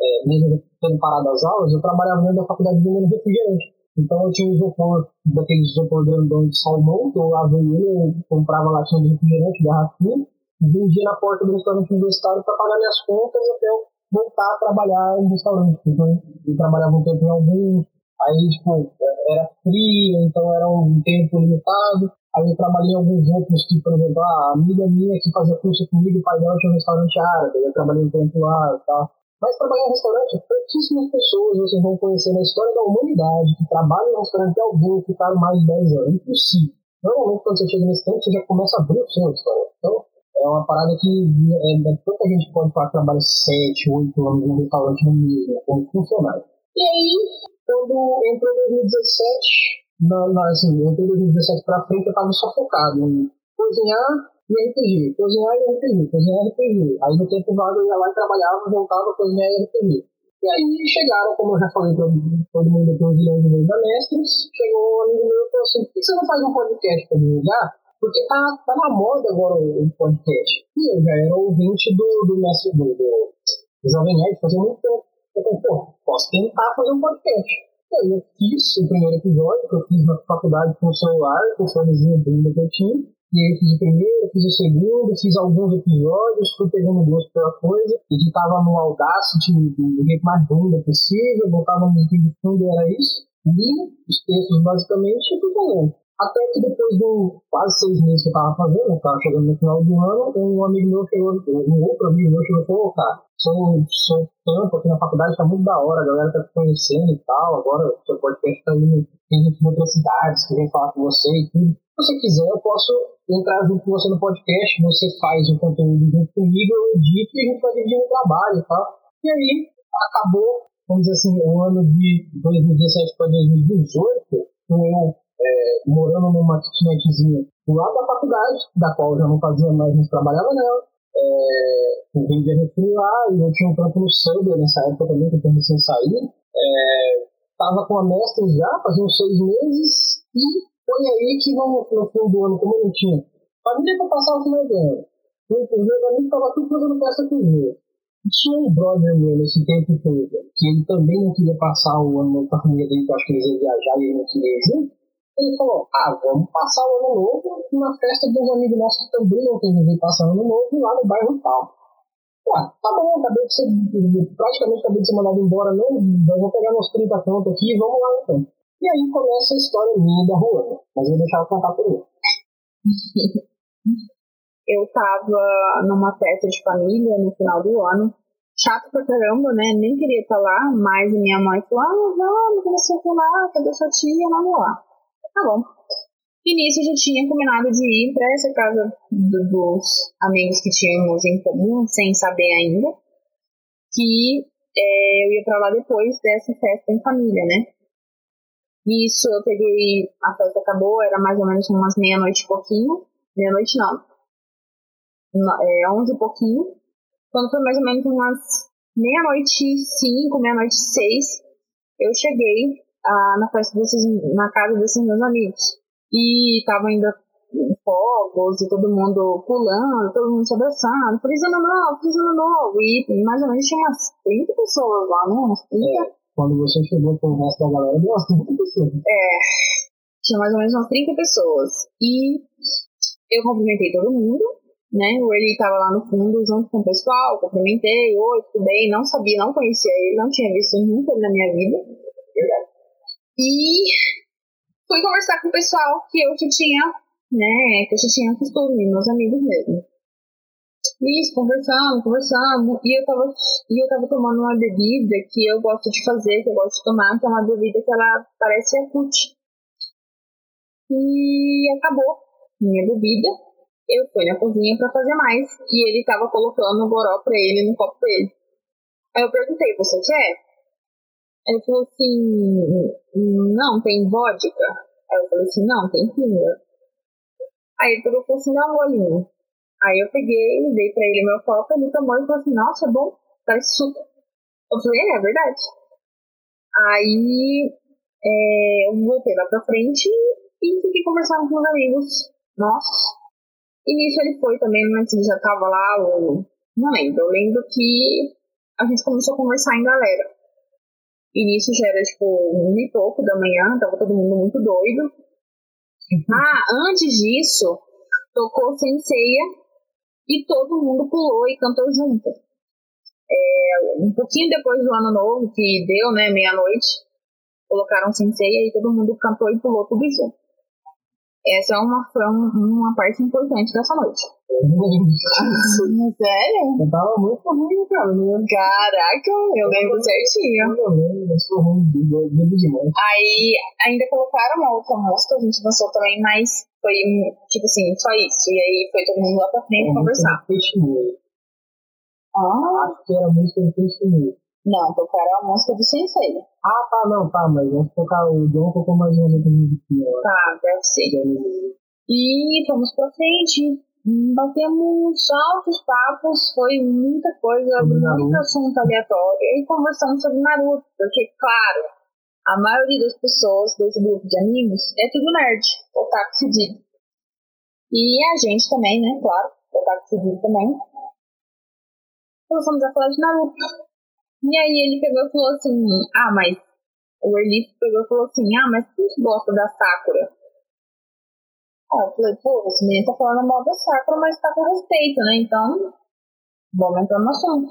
D: é, mesmo tendo parado as aulas, eu trabalhava dentro da faculdade vendendo refrigerante. Então eu tinha um isopor, daquele isopor de salmão, que eu lavei ele, eu comprava latinha de refrigerante, garrafinha, vendia na porta do restaurante universitário para pagar minhas contas até eu voltar a trabalhar em restaurante. Então, eu trabalhava um tempo em alguns, aí, tipo, era frio, então era um tempo limitado. Aí eu trabalhei em alguns outros, que, por exemplo, a amiga minha que fazia curso comigo, o pai dela tinha um restaurante árabe, eu trabalhei um tempo lá e tal. Mas trabalhar em restaurante, pouquíssimas pessoas vocês vão conhecer na história da humanidade que trabalham em restaurante alguém ficaram mais de 10 anos. Impossível. Normalmente, quando você chega nesse tempo, você já começa a abrir o seu restaurante. Então, é uma parada que é, é pouca gente pode falar que trabalha 7, 8 anos em um restaurante no mesmo, né, como funcionário. E aí, quando entrou 2017, na, na, assim, entrou 2017 pra frente, eu tava só focado em cozinhar e RPG, cozinhar e RPG, cozinhar e RPG. Aí no tempo vago eu ia lá e trabalhava, voltava cozinhar e RPG. E aí chegaram, como eu já falei pra todo mundo aqui, milhões de vezes da Mestres, chegou um amigo meu e falou assim, por que você não faz um podcast pra divulgar? Porque tá, tá na moda agora o, podcast. E eu já era ouvinte do, do mestre do, do, do Jovem Nerd fazia muito tempo. Eu falei, pô, posso tentar fazer um podcast. E eu fiz o primeiro episódio, que eu fiz na faculdade com o celular, com o fonezinho bunda que eu tinha. E aí eu fiz o primeiro, fiz o segundo, fiz alguns episódios, fui pegando gosto pela coisa, editava no Audacity do jeito mais bunda possível, botava no de fundo, era isso. Li os textos basicamente e fui falando. Até que depois de quase seis meses que eu tava fazendo, eu tava chegando no final do ano, um amigo meu chegou, um outro amigo meu chegou e falou, cara, seu, seu campo aqui na faculdade tá muito da hora, a galera tá te conhecendo e tal, agora o seu podcast tá indo, tem gente de outras cidades que vem falar com você e tudo. Se você quiser, eu posso entrar junto com você no podcast, você faz o conteúdo junto comigo, eu edito e a gente vai dividir o trabalho e tal. E aí, acabou, vamos dizer assim, o ano de 2017 para 2018, com eu é, morando numa kitnetzinha do lado da faculdade, da qual eu já não fazia mais, mas trabalhava nela. É, vendia refri lá, e eu tinha um trampo no Subway nessa época também, que eu tinha recém saído. É, tava com a mestre já, fazia uns seis meses, e foi aí que no, no fim do ano, como eu não tinha família para passar o final do ano, meus amigos estavam tudo fazendo festa cozinha. Tinha um brother meu nesse tempo todo, que ele também não queria passar o ano com a família dele, que eu acho que eles iam viajar e ele não queria ir junto. Ele falou, ah, vamos passar o ano novo na festa dos amigos nossos que também não tem ninguém passar o ano novo lá no bairro tal. Ah, tá bom, acabei de ser, praticamente acabei de ser mandado embora mesmo, vou pegar meus 30 contos aqui e vamos lá então. E aí começa a história minha da Ruana, mas eu vou deixar ela contar primeiro.
C: eu tava numa festa de família no final do ano, chato pra caramba, né? Nem queria estar lá, mas minha mãe falou: ah, vamos, você lá, cadê sua tia? Vamos lá. Tá bom. E nisso a gente tinha combinado de ir para essa casa do, dos amigos que tínhamos em comum, sem saber ainda, que é, eu ia para lá depois dessa festa em família, né? Isso eu peguei, a festa acabou, era mais ou menos umas meia-noite e pouquinho. Meia-noite não. É, onze e pouquinho. Quando foi mais ou menos umas meia-noite e cinco, meia-noite e seis, eu cheguei ah, na festa desses, na casa desses meus amigos. E tava ainda fogos e todo mundo pulando, todo mundo se abraçando, feliz ano novo, feliz ano novo. E mais ou menos tinha umas 30 pessoas lá, né? Umas 30.
D: É, quando você chegou com o resto da galera, deu umas 30 pessoas.
C: É, tinha mais ou menos umas 30 pessoas. E eu cumprimentei todo mundo, né? O Eli tava lá no fundo junto com o pessoal, cumprimentei, oi, tudo bem, não sabia, não conhecia ele, não tinha visto nunca ele na minha vida. E fui conversar com o pessoal que eu já tinha, né, que eu já tinha costume, meus amigos mesmo. Isso, conversando, conversando, e eu tava, e eu tava tomando uma bebida que eu gosto de fazer, que eu gosto de tomar, que é uma bebida que ela parece Yakut. E acabou minha bebida, eu fui na cozinha para fazer mais, e ele tava colocando o goró pra ele no copo dele. Aí eu perguntei, você quer? Ele falou assim, não, tem vodka? Aí eu falei assim, não, tem pinga. Aí ele falou assim, dá um golinho. Aí eu peguei, dei pra ele meu copo, ele tomou e falou assim, nossa, é bom, parece suco. Eu falei, é, é verdade. Aí é, eu voltei lá pra frente e fiquei conversando com os amigos nossos. E nisso ele foi também, se ele já tava lá ou. Não lembro. Eu lembro que a gente começou a conversar em galera. E nisso já era tipo um e pouco da manhã, tava todo mundo muito doido. Uhum. Ah, antes disso, tocou sem ceia e todo mundo pulou e cantou junto. É, um pouquinho depois do ano novo, que deu, né, meia-noite, colocaram sem ceia e todo mundo cantou e pulou tudo junto. Essa é uma, foi uma parte importante dessa noite. Sério?
D: Eu tava muito ruim, cara.
C: Caraca, eu lembro certinho.
D: Eu lembro, eu sou ruim, bebo demais.
C: Aí ainda colocaram uma outra música, a gente dançou também, mas foi tipo assim, só isso. E aí foi todo mundo lá pra frente conversar.
D: Ah. Acho que era a música do Testemunho.
C: Não, tocaram a música do Sensei.
D: Ah, tá, não, tá, mas vamos tocar o John tocou mais uma outra musiquinha.
C: Tá, deve ser. E fomos pra frente, batemos altos papos, foi muita coisa, muito assunto aleatório, e conversamos sobre Naruto, porque, claro, a maioria das pessoas desse grupo de amigos é tudo nerd, otaku fedido. E a gente também, né, claro, otaku fedido também. Começamos a falar de Naruto. E aí ele pegou e falou assim, ah, mas o Erlich pegou e falou assim, ah, mas quem gosta da Sakura? Ah, eu falei, pô, esse menino tá falando mal da Sakura, mas tá com respeito, né? Então, vamos entrar no assunto.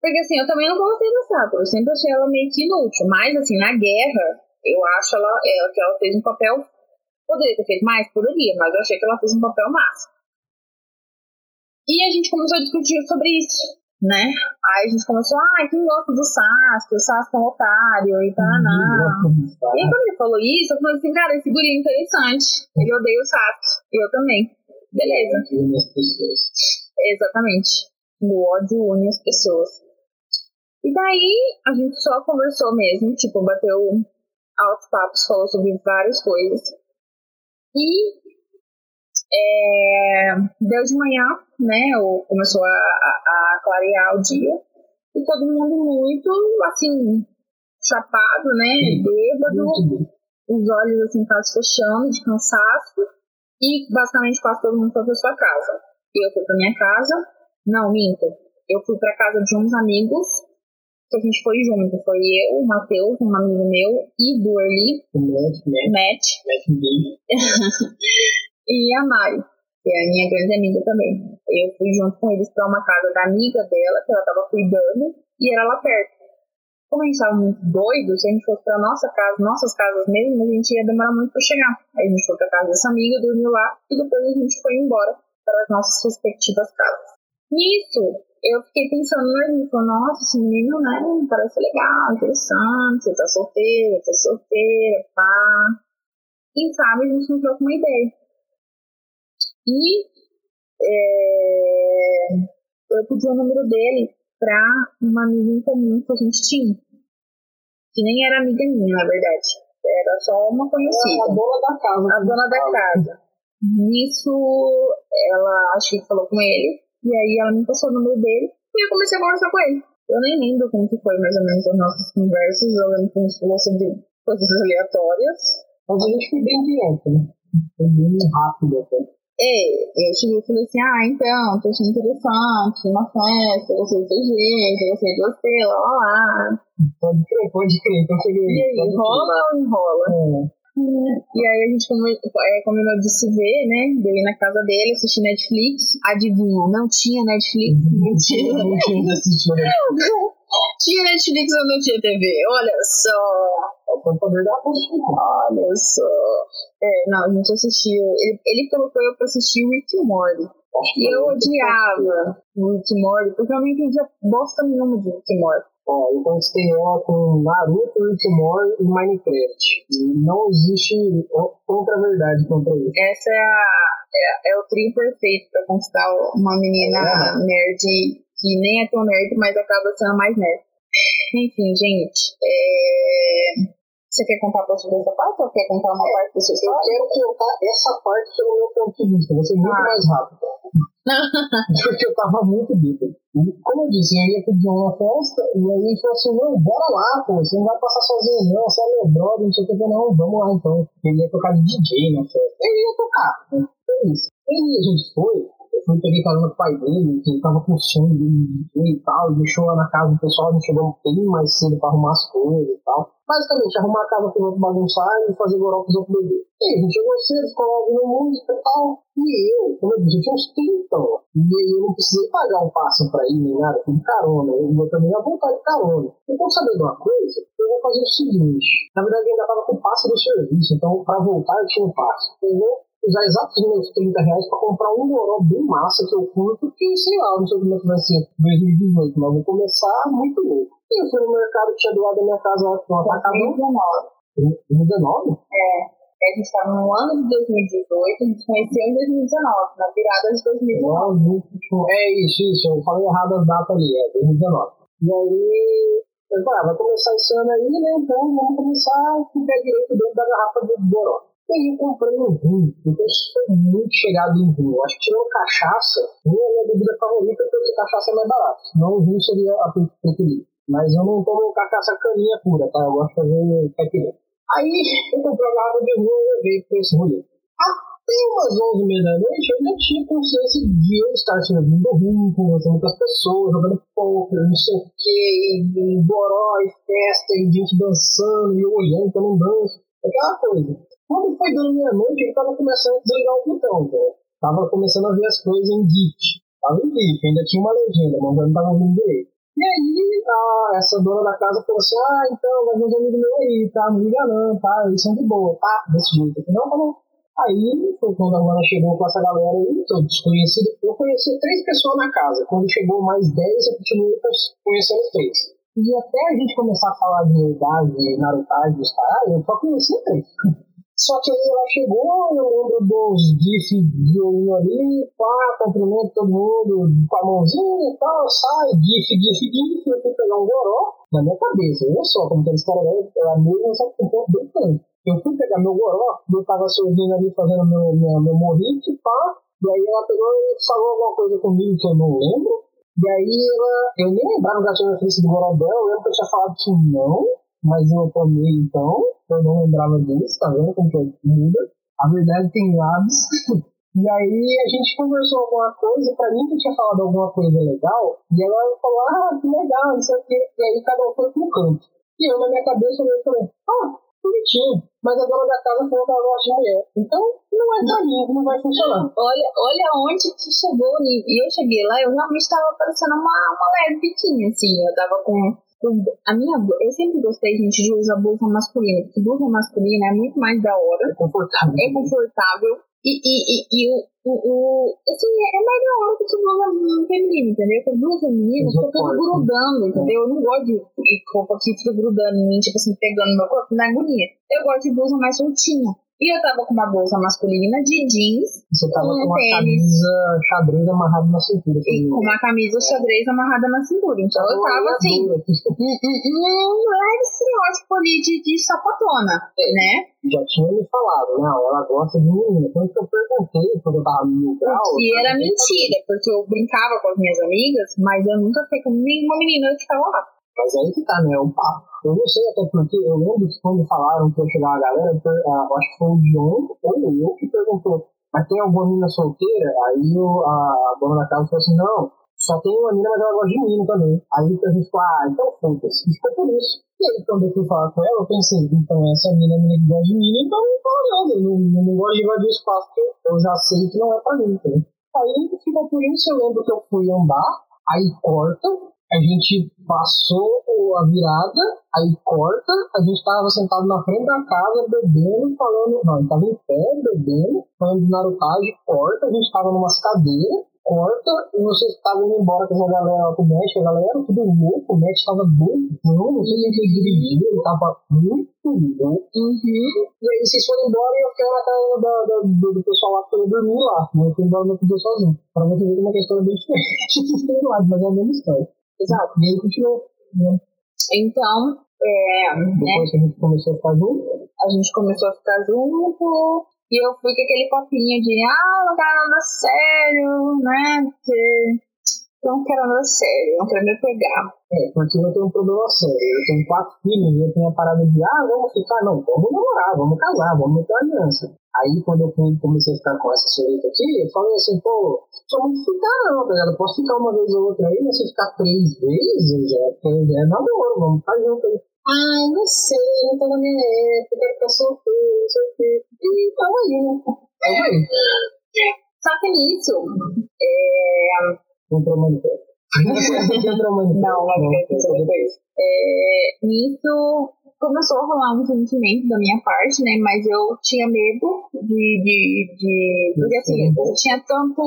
C: Porque assim, eu também não gostei da Sakura, eu sempre achei ela meio que inútil, mas assim, na guerra, eu acho ela, ela, que ela fez um papel, poderia ter feito mais? Poderia, mas eu achei que ela fez um papel massa. E a gente começou a discutir sobre isso né? Aí a gente começou, ah, quem gosta do Sasuke? O Sasuke é um otário e tal, não. E aí quando ele falou isso, eu falei assim, cara, esse guri é interessante. Ele odeia o Sasuke. Eu também. Beleza. Exatamente. O ódio une as pessoas. E daí a gente só conversou mesmo, tipo, bateu altos papos, falou sobre várias coisas. E é, deu de manhã, né? Começou a, a, a, clarear o dia. E todo mundo muito, assim, chapado, né? Bêbado, os olhos, assim, quase fechando de cansaço. E basicamente quase todo mundo foi pra sua casa. Eu fui pra minha casa. Não, minto. Eu fui pra casa de uns amigos que a gente foi junto. Foi eu, o Matheus, um amigo meu, e Burley,
D: Matt, Matt,
C: Matt
D: Matt Big.
C: E a Mari, que é a minha grande amiga também. Eu fui junto com eles pra uma casa da amiga dela, que ela tava cuidando, e era lá perto. Como a gente tava muito doido, se a gente fosse pra nossa casa, nossas casas mesmo, a gente ia demorar muito pra chegar. Aí a gente foi pra casa dessa amiga, dormiu lá, e depois a gente foi embora para as nossas respectivas casas. Nisso, eu fiquei pensando no falei, nossa, esse menino, né, parece legal, interessante, você tá solteira, tá solteira, pá. Quem sabe a gente não troca uma ideia. E é, eu pedi o número dele pra uma amiga em comum que a gente tinha. Que nem era amiga minha, na verdade. Era só uma conhecida.
D: A dona da casa.
C: A dona da casa. Nisso, ela acho que falou com ele. E aí ela me passou o número dele e eu comecei a conversar com ele. Eu nem lembro como que foi mais ou menos as nossas conversas. Eu lembro que a gente falou sobre coisas aleatórias.
D: Mas a gente foi bem direto, né? Foi bem rápido até.
C: É, eu cheguei e falei assim, ah, então, tô achando interessante, uma festa, gostei do jeito, gostei de você, lá, lá, lá.
D: Pode crer, pode crer. Então cheguei.
C: E aí,
D: pode
C: rola ou enrola?
D: crer.
C: E aí a gente combinou, é, combinou de se ver, né? Dele na casa dele, assistir Netflix. Adivinha, não tinha Netflix?
D: Não tinha assistir, né?
C: tinha Netflix ou não tinha TV? Olha só.
D: O poder da.
C: Olha só. É, não, a gente assistiu. Ele, ele colocou eu pra assistir Rick and Morty. E eu odiava Rick and Morty, porque eu não entendia bosta nenhuma de Rick Morty.
D: Ó, eu conquistei ela com Naruto, Rick Morty e Minecraft. E não existe outra verdade contra isso.
C: Essa é, a, é, é o trio perfeito pra conquistar uma menina
D: É.
C: nerd que nem é tão nerd, mas acaba sendo mais nerd. Enfim, gente, é... você quer contar pra sobre essa parte ou quer contar uma parte da sua
D: Eu
C: história?
D: quero contar essa parte pelo meu ponto de vista. Vai ser muito
C: Ah.
D: mais rápido. Porque eu tava muito bêbado. Como eu disse, eu ia pedir uma festa, e aí ele falou assim, não, bora lá, pô, você não vai passar sozinho não, você é meu brother, não sei o que, Eu não, vamos lá então. Ele ia tocar de DJ na festa. Ele ia tocar, né? Foi isso. E aí a gente foi, eu peguei carona com o pai dele, que ele tava com sono e tal, e deixou lá na casa do pessoal, a gente chegou bem mais cedo pra arrumar as coisas e tal. Basicamente, arrumar a casa pro outro bagunçar e fazer goró pros outros bebês. E a gente chegou cedo, ficou ouvindo música e tal. E eu, como eu disse, eu tinha uns 30 anos. E eu não precisei pagar um passe pra ir nem nada, fui de carona. Eu eu também ia voltar de carona. Então, sabendo de uma coisa, eu vou fazer o seguinte. Na verdade, eu ainda tava com o passe do serviço, então pra voltar eu tinha um passe. Eu vou usar meus 30 reais pra comprar um goró bem massa que eu curto, que sei lá, não sei como é que vai ser 2018, mas vou começar muito louco. E eu fui no mercado que tinha do lado da minha casa lá, com um atacadão.
C: 2019.
D: 2019?
C: A gente tava no ano de 2018, a gente conheceu em 2019, na virada de 2019.
D: É isso, isso, eu falei errado as datas ali, é 2019. E aí, eu falei, ah, vai começar esse ano aí, né? Então vamos começar com o pé direito dentro da garrafa de Boró. E aí eu comprei um vinho, porque eu sou muito chegado em vinho. Acho que tirando cachaça, vinho é minha bebida favorita, porque cachaça é mais barato. Senão o vinho seria a pre- preferida. Mas eu não tomo cachaça caninha pura, tá? Eu gosto de fazer caipirinha. Aí eu comprei a garrafa de vinho e levei pra esse rolê. Até umas 11 h da noite eu já tinha consciência de eu estar servindo vinho, conhecendo muitas pessoas, jogando poker, não sei o que, e boró, e festa, e gente dançando, e eu olhando, que eu não danço, aquela coisa. Quando foi dando meia-noite, ele tava começando a desligar o botão, né? Tava começando a ver as coisas em GIF. Tava em GIF, ainda tinha uma legenda, mas eu não tava ouvindo direito. E aí, a, essa dona da casa falou assim: Ah, então, vai vir uns amigos meus aí, tá? Não liga não, tá? Eles são de boa, tá? Desse jeito. Falei, não, tá bom. Aí, quando a Luana chegou com essa galera aí, todo desconhecido. Eu conheci três pessoas na casa. Quando chegou mais dez, eu continuei conhecendo três. E até a gente começar a falar de idade, narutagem, os caralho, eu só conhecia três. Só que aí ela chegou, eu lembro dos GIF de olhinho ali, pá, cumprimento todo mundo com a mãozinha e tal, sai, GIF, GIF, GIF, eu fui pegar um goró na minha cabeça. Olha só como que eles caras era mesmo, só que um pouco bem tanto. Eu fui pegar meu goró, eu tava sorrindo ali fazendo meu, meu, meu morrito, pá, e aí ela pegou e falou alguma coisa comigo que eu não lembro. E aí ela, eu nem lembrava da gatinho feliz do Gorodel, eu lembro que eu tinha falado que não, mas eu tomei então, eu não lembrava disso, tá vendo como que muda? A verdade tem lados. E aí a gente conversou alguma coisa, pra mim que tinha falado alguma coisa legal, e ela falou, ah, que legal, não sei o quê. E aí cada um foi pro canto. E eu na minha cabeça eu falei, ah, bonitinho. Mas a dona da casa falou que ela gosta de mulher. Então não é pra mim, não vai funcionar.
C: Olha, olha onde que chegou. E eu cheguei lá, eu realmente estava parecendo uma, uma leve biquinha, assim. Eu tava com a minha, eu sempre gostei, gente, de usar blusa masculina, porque blusa masculina é muito mais da hora.
D: É confortável.
C: É confortável. E, e, e, e o, o, o, assim, é melhor do que blusa feminina, entendeu? Porque blusa feminina fica tudo grudando, entendeu? Eu não gosto de roupa que fica grudando em mim, tipo assim, pegando meu corpo na agonia. Eu gosto de blusa mais soltinha. E eu tava com uma bolsa masculina de jeans.
D: Você tava com uma tênis, camisa xadrez amarrada na cintura.
C: Com uma camisa xadrez amarrada na cintura. Então eu tava assim, um, leve estereótipo ali de, de sapatona, né?
D: Já tinha me falado, não, ela gosta de menina. Tanto que eu perguntei quando eu tava no grau.
C: E era mentira, porque eu brincava com as minhas amigas, mas eu nunca fiquei com nenhuma menina que tava lá.
D: Mas aí que tá, né? O papo. Eu não sei até porque eu lembro que quando falaram que ia chegar a galera, eu acho que foi o John ou eu que perguntou, mas tem alguma menina solteira? Aí o, a, dona da casa falou assim, não, só tem uma menina, mas ela gosta de menino também. Aí a gente falou, ah, então foda-se. Por isso. E aí quando eu fui falar com ela, eu pensei, então essa menina é menina que gosta de menino, então não fala nada, eu não, não, gosto de invadir o espaço, porque eu já sei que não é pra mim, entendeu? Aí ficou por isso, eu lembro que eu fui andar, aí corta, a gente passou a virada, aí corta, a gente tava sentado na frente da casa, bebendo, falando, não, a gente tava em pé, bebendo, falando de Narutagem, corta, a gente tava numas cadeiras, corta, e vocês estavam indo embora com essa galera com o Mesh, a galera era tudo louco, o Mesh tava doidão, não sei quem que dirigiu, ele tava muito louco. E aí vocês foram embora e eu fiquei na casa da, da, do, do, pessoal lá, porque eu dormi lá, né? eu fui embora no outro dia sozinho. Pra você ver como é uma história bem diferente, mas é a mesma história.
C: Exato.
D: E aí continuou. Né?
C: Então, é,
D: Depois né? que a gente começou a ficar junto,
C: a gente começou a ficar junto. E eu fui com aquele papinho de, ah, não quero nada sério, né? Porque não quero nada sério, não quero me pegar.
D: É, porque eu tenho um problema sério. Eu tenho quatro filhos e eu tenho a parada de, ah, vamos ficar, não, vamos namorar, vamos casar, vamos meter aliança. Aí quando eu comecei a ficar com essa senhorita aqui, eu falei assim, pô, só muito ficar não, tá ligado? Posso ficar uma vez ou outra aí, mas se ficar três vezes, já, já é namoro, vamos ficar junto aí. Ai, não sei, não tô na minha época, quero ficar solteiro, não sei o quê. E tamo aí, né? Tamo aí.
C: Só que nisso, é...
D: Entrou manifesto. Entrou manifesto.
C: Não, manifesto, não, é, nisso começou a rolar um sentimento da minha parte, né? Mas eu tinha medo de. de, de porque assim, eu tinha tanto.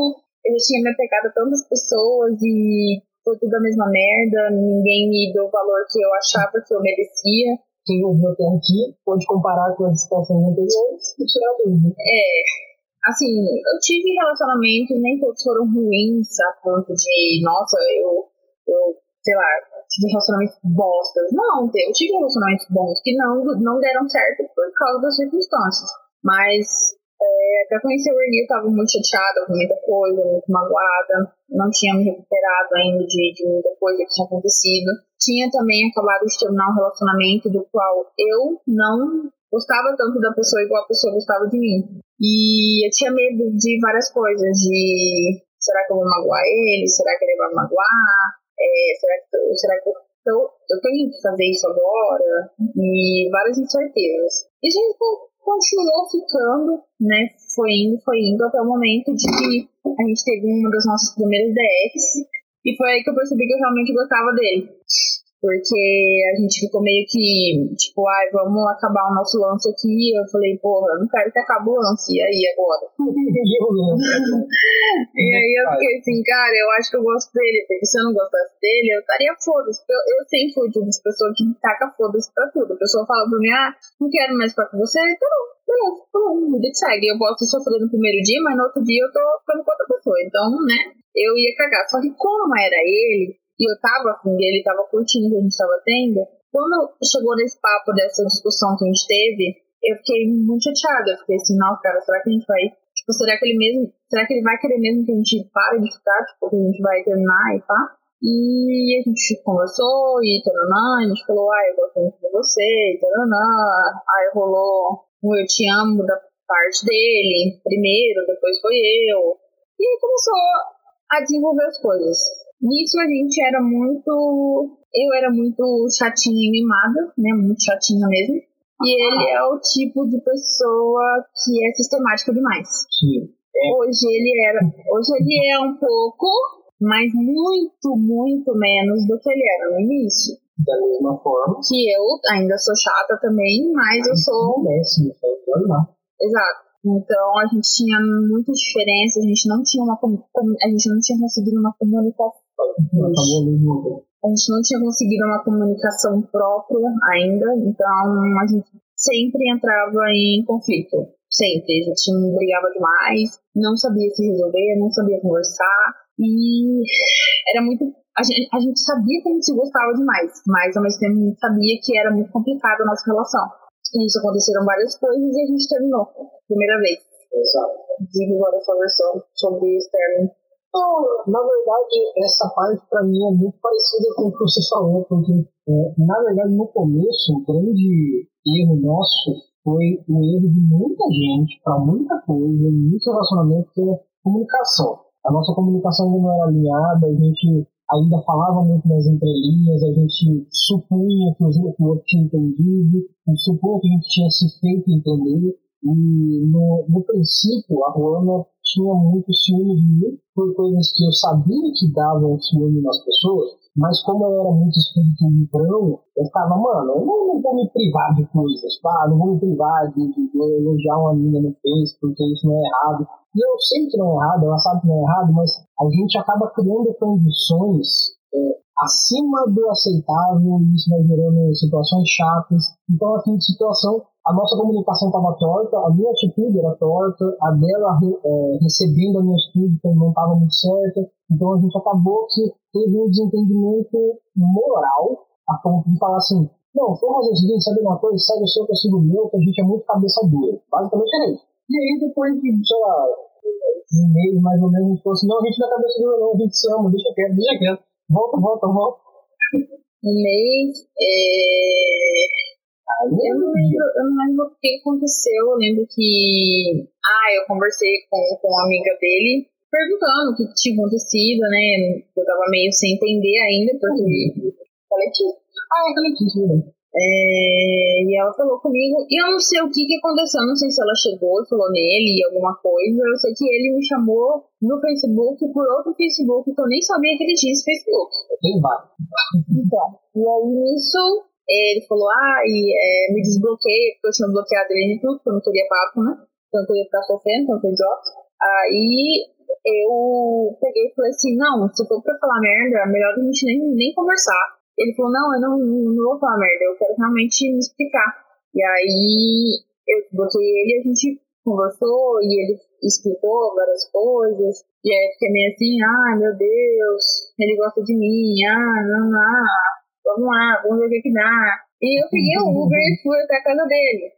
C: Eu tinha me apegado a tantas pessoas e foi tudo a mesma merda, ninguém me deu o valor que eu achava que eu merecia.
D: Quem ouviu até aqui pode comparar com as situações anteriores e tirar dúvida.
C: É. Assim, eu tive relacionamentos, nem todos foram ruins, a ponto de, nossa, eu, eu sei lá, tive relacionamentos bostas. Não, eu tive relacionamentos bons que não, não deram certo por causa das circunstâncias. Mas é, conhecer o Eli, eu tava muito chateada com muita coisa, muito magoada. Não tinha me recuperado ainda de, de muita coisa que tinha acontecido. Tinha também acabado de terminar um relacionamento do qual eu não gostava tanto da pessoa igual a pessoa gostava de mim. E eu tinha medo de várias coisas, de será que eu vou magoar ele? Será que ele vai magoar? É, será que, será que eu, eu, eu tenho que fazer isso agora? E várias incertezas. E a gente continuou ficando, né? Foi indo, foi indo até o momento de que a gente teve uma das nossas primeiras DRs. E foi aí que eu percebi que eu realmente gostava dele. Porque a gente ficou meio que, tipo, ai, vamos acabar o nosso lance aqui. Eu falei, porra, eu não quero que acabe o lance. E aí, agora? e aí eu fiquei assim, cara, eu acho que eu gosto dele. Porque se eu não gostasse dele, eu estaria foda-se. Eu, eu sempre fui de uma pessoa que taca foda-se pra tudo. A pessoa fala pra mim, ah, não quero mais ficar com você. Então, beleza, bom, vida que segue. Eu posso sofrer no primeiro dia, mas no outro dia eu tô ficando com outra pessoa. Então, né, eu ia cagar. Só que como era ele e eu tava afim dele, tava curtindo o que a gente tava tendo, quando chegou nesse papo dessa discussão que a gente teve, eu fiquei muito chateada. Eu fiquei assim, nossa, cara, será que a gente vai. Tipo, será que ele mesmo. Será que ele vai querer mesmo que a gente pare de ficar? Tipo, que a gente vai terminar e pá? E a gente conversou e taranã, a gente falou, ah, eu gosto muito de você, e taranã. Aí rolou um eu te amo da parte dele, primeiro, depois foi eu. E começou a desenvolver as coisas. Nisso a gente era muito. Eu era muito chatinha e mimada, né? Muito chatinha mesmo. E ele é o tipo de pessoa que é sistemática demais.
D: Sim.
C: Hoje ele era. Hoje ele é um pouco, mas muito, muito menos do que ele era no início.
D: Da mesma forma.
C: Que eu ainda sou chata também, mas eu sou.
D: Péssimo, é normal.
C: Exato. Então a gente tinha muitas diferenças, a gente não tinha uma a gente não tinha conseguido uma comunicação.
D: Mesma
C: A gente não tinha conseguido uma comunicação própria ainda, então a gente sempre entrava em conflito. Sempre. A gente brigava demais, não sabia se resolver, não sabia conversar. E era muito. A gente, a gente sabia que a gente se gostava demais, mas ao mesmo tempo a gente sabia que era muito complicada a nossa relação. Isso aconteceram várias coisas e a gente terminou. Primeira vez.
D: Exato.
C: Diga agora a sua versão sobre término.
D: Não, na verdade, essa parte para mim é muito parecida com o que você falou, porque, é, na verdade, no começo, o grande erro nosso foi o erro de muita gente, para muita coisa, em muitos relacionamentos, que é comunicação. A nossa comunicação não era alinhada, a gente ainda falava muito nas entrelinhas, a gente supunha que o outro tinha entendido, a supunha que a gente tinha se feito entender, e no, no princípio, a Ruana tinha muito ciúme de mim por coisas que eu sabia que davam ciúme nas pessoas, mas como eu era muito espírito livrão, eu ficava, mano, eu não, não vou me privar de coisas, pá, não vou me privar de, de, de elogiar uma menina no Face, porque isso não é errado. Eu sei que não é errado, ela sabe que não é errado, mas a gente acaba criando condições é, acima do aceitável e isso vai gerando situações chatas. Então, a fim de situação, a nossa comunicação estava torta, a minha atitude era torta, a dela é, recebendo a minha atitude não estava muito certa. Então, a gente acabou que teve um desentendimento moral a ponto de falar assim: não, vamos fazer o seguinte, sabe uma coisa? Segue o seu, que eu sigo o meu, que a gente é muito cabeça dura. Basicamente era isso. E aí, depois de, sei lá, um mês mais ou menos, a gente falou assim: não, a gente é cabeça dura, não, a gente se ama, deixa quieto, deixa quieto. Volta, volta, volta.
C: Um mês. É...
D: Aí,
C: Eu não lembro, eu não lembro o que aconteceu. Eu lembro que. Ah, eu conversei com, com uma amiga dele, perguntando o que tinha acontecido, né? Eu tava meio sem entender ainda, porque. Falei.
D: Ah, é né?
C: É, e ela falou comigo, e eu não sei o que, que aconteceu, não sei se ela chegou e falou nele alguma coisa. Eu sei que ele me chamou no Facebook por outro Facebook, que eu nem sabia que ele tinha esse Facebook. Então, e aí nisso, ele falou, ah, e é, me desbloqueia, porque eu tinha bloqueado ele em tudo, porque eu não queria papo, né? Então eu queria ficar sofrendo, então eu idiota. Aí eu peguei e falei assim, não, se for pra falar merda, é melhor a gente nem, nem conversar. Ele falou, não, eu não, não vou falar merda, eu quero realmente me explicar. E aí eu bloqueei ele a gente conversou e ele explicou várias coisas. E aí eu fiquei meio assim, ah, meu Deus, ele gosta de mim, ah, não, não, vamos lá, vamos ver o que que dá. E eu peguei o Uber e fui até a casa dele.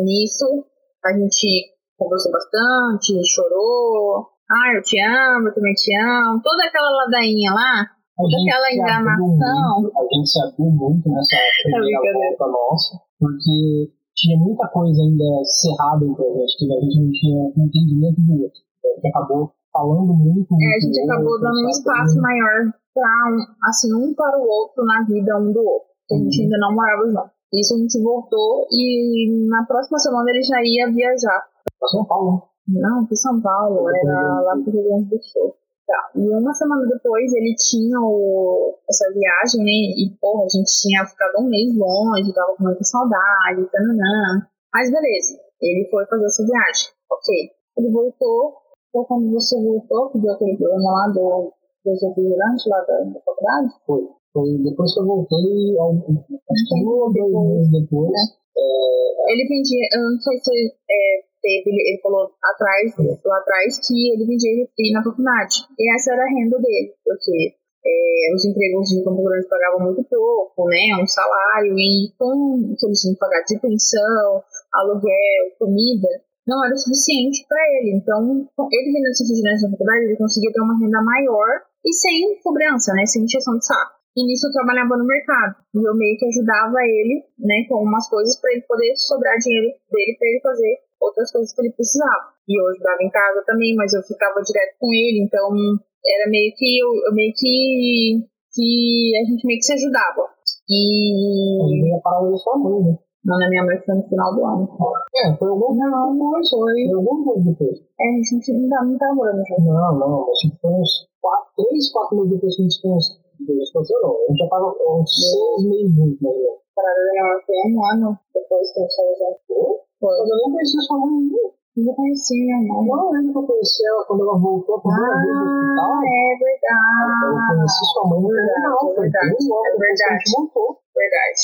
C: Nisso, a gente conversou bastante, chorou. Ah, eu te amo, eu também te amo. Toda aquela ladainha lá, Aquela
D: abriu
C: enganação.
D: muito, A gente se abriu muito nessa primeira
C: brincadeira.
D: volta nossa, porque tinha muita coisa ainda cerrada entre a gente, que a gente não tinha entendimento do outro. A gente acabou falando muito, muito
C: É, a gente
D: do
C: acabou
D: outro,
C: dando um espaço maior para assim, um para o outro na vida um do outro. A gente
D: Uhum.
C: ainda não morava junto. Isso a gente voltou e na próxima semana ele já ia viajar.
D: Pra São Paulo.
C: Não, para São Paulo, era lá pro Rio Grande do Sul. Tá. E uma semana depois ele tinha o, essa viagem, né? E, porra, a gente tinha ficado um mês longe, tava com muita saudade, tananã. Mas beleza, ele foi fazer essa viagem. Ok. Ele voltou, foi quando você voltou, que deu aquele problema lá do, do refrigerante lá da, da faculdade.
D: Foi. Foi depois que eu voltei, acho que um ou dois meses depois,
C: Ele vendia, eu não sei se é, teve, ele, falou atrás, lá atrás, que ele vendia refri na faculdade. E essa era a renda dele, porque é, os empregos de Grande pagavam muito pouco, né? Um salário, e com o que eles tinham que pagar de pensão, aluguel, comida, não era suficiente para ele. Então, ele vendendo esse refrigerante na faculdade, ele conseguia ter uma renda maior e sem cobrança, né? Sem injeção de saco. E nisso eu trabalhava no mercado. E eu meio que ajudava ele, né, com umas coisas para ele poder sobrar dinheiro dele para ele fazer outras coisas que ele precisava. E eu ajudava em casa também, mas eu ficava direto com ele, então era meio que eu, eu meio que que a gente meio que se ajudava. E.
D: Eu ia parar o sua mãe, né?
C: Não, na minha mãe foi no final do ano.
D: É, foi algum
C: Não, não foi.
D: Foi algum tempo depois.
C: É, a gente não tá, não tá morando junto.
D: Não, não, mas tipo, foi uns 4, 3, 4 meses depois que a gente conheceu. não. A gente já tava uns 6 meses juntos, mais ou menos.
C: Parada da minha mãe foi um ano depois que a gente tava junto. Foi.
D: Eu nem conhecia sua mãe ainda.
C: Eu já conheci minha mãe.
D: Eu não lembro que eu conheci ela quando ela voltou a primeira vez hospital.
C: Ah, é verdade.
D: Eu conheci sua mãe no final, foi
C: verdade, é verdade.
D: gente voltou.
C: Verdade.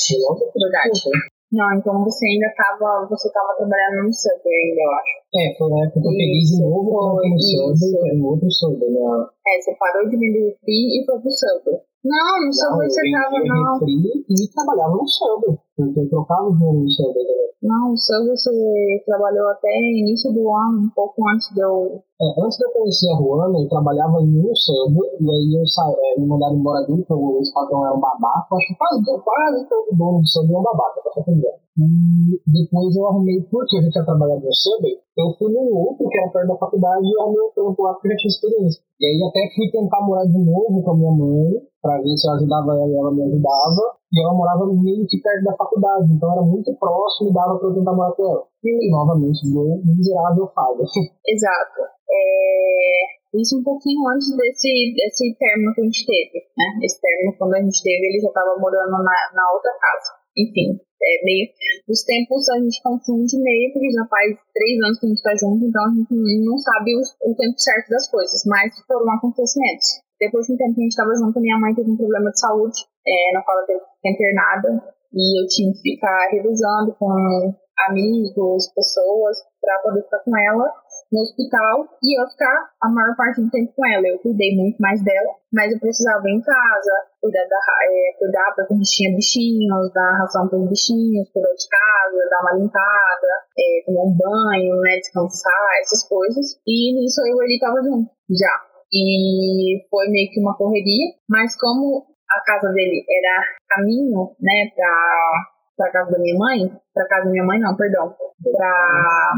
C: Verdade. Não, então você ainda tava, você tava trabalhando no Subway ainda, eu acho.
D: É, foi na época que eu peguei de novo o
C: foi,
D: no. Subway, era um outro Subway, né?
C: É, você parou de vender refri e foi pro Subway. Não, no Subway
D: eu
C: você tava, não.
D: e trabalhava no Subway, porque eu trocava o dinheiro no Subway também.
C: Não, o Subway você trabalhou até início do ano, um pouco antes de eu...
D: É, antes de eu conhecer a Ruana, eu trabalhava no Subway, e aí eu sa... é, me mandaram embora dele, porque o ex-patrão era um babaca, acho que quase, quase todo dono do Subway é um babaca, pra você entender. E depois eu arrumei, porque eu já tinha trabalhado no Subway, eu fui num outro que era perto da faculdade e eu arrumei um trampo lá porque eu já tinha experiência. E aí até fui tentar morar de novo com a minha mãe, pra ver se eu ajudava ela e ela me ajudava. E ela morava meio que perto da faculdade, então era muito próximo e dava pra eu tentar morar com ela. E novamente, deu miserável falha.
C: Exato. É, Isso um pouquinho antes desse, desse término que a gente teve, né? Esse término, quando a gente teve, ele já tava morando na, na outra casa. Enfim, é meio... Os tempos a gente confunde meio, porque já faz três anos que a gente tá junto, então a gente não sabe o, o tempo certo das coisas, mas foram acontecimentos. Depois de um tempo que a gente tava junto, minha mãe teve um problema de saúde, é, na qual ela teve que internada, e eu tinha que ficar revisando com amigos, pessoas, pra poder ficar com ela no hospital e eu ficar a maior parte do tempo com ela. Eu cuidei muito mais dela, mas eu precisava ir em casa, cuidar, da, é, cuidar porque a tinha bichinhos, dar ração para os bichinhos, cuidar de casa, dar uma limpada, é, tomar um banho, né, descansar, essas coisas. E nisso eu e ele tava junto, já. E foi meio que uma correria, mas como a casa dele era caminho, né, pra para casa da minha mãe, para casa da minha mãe não, perdão, para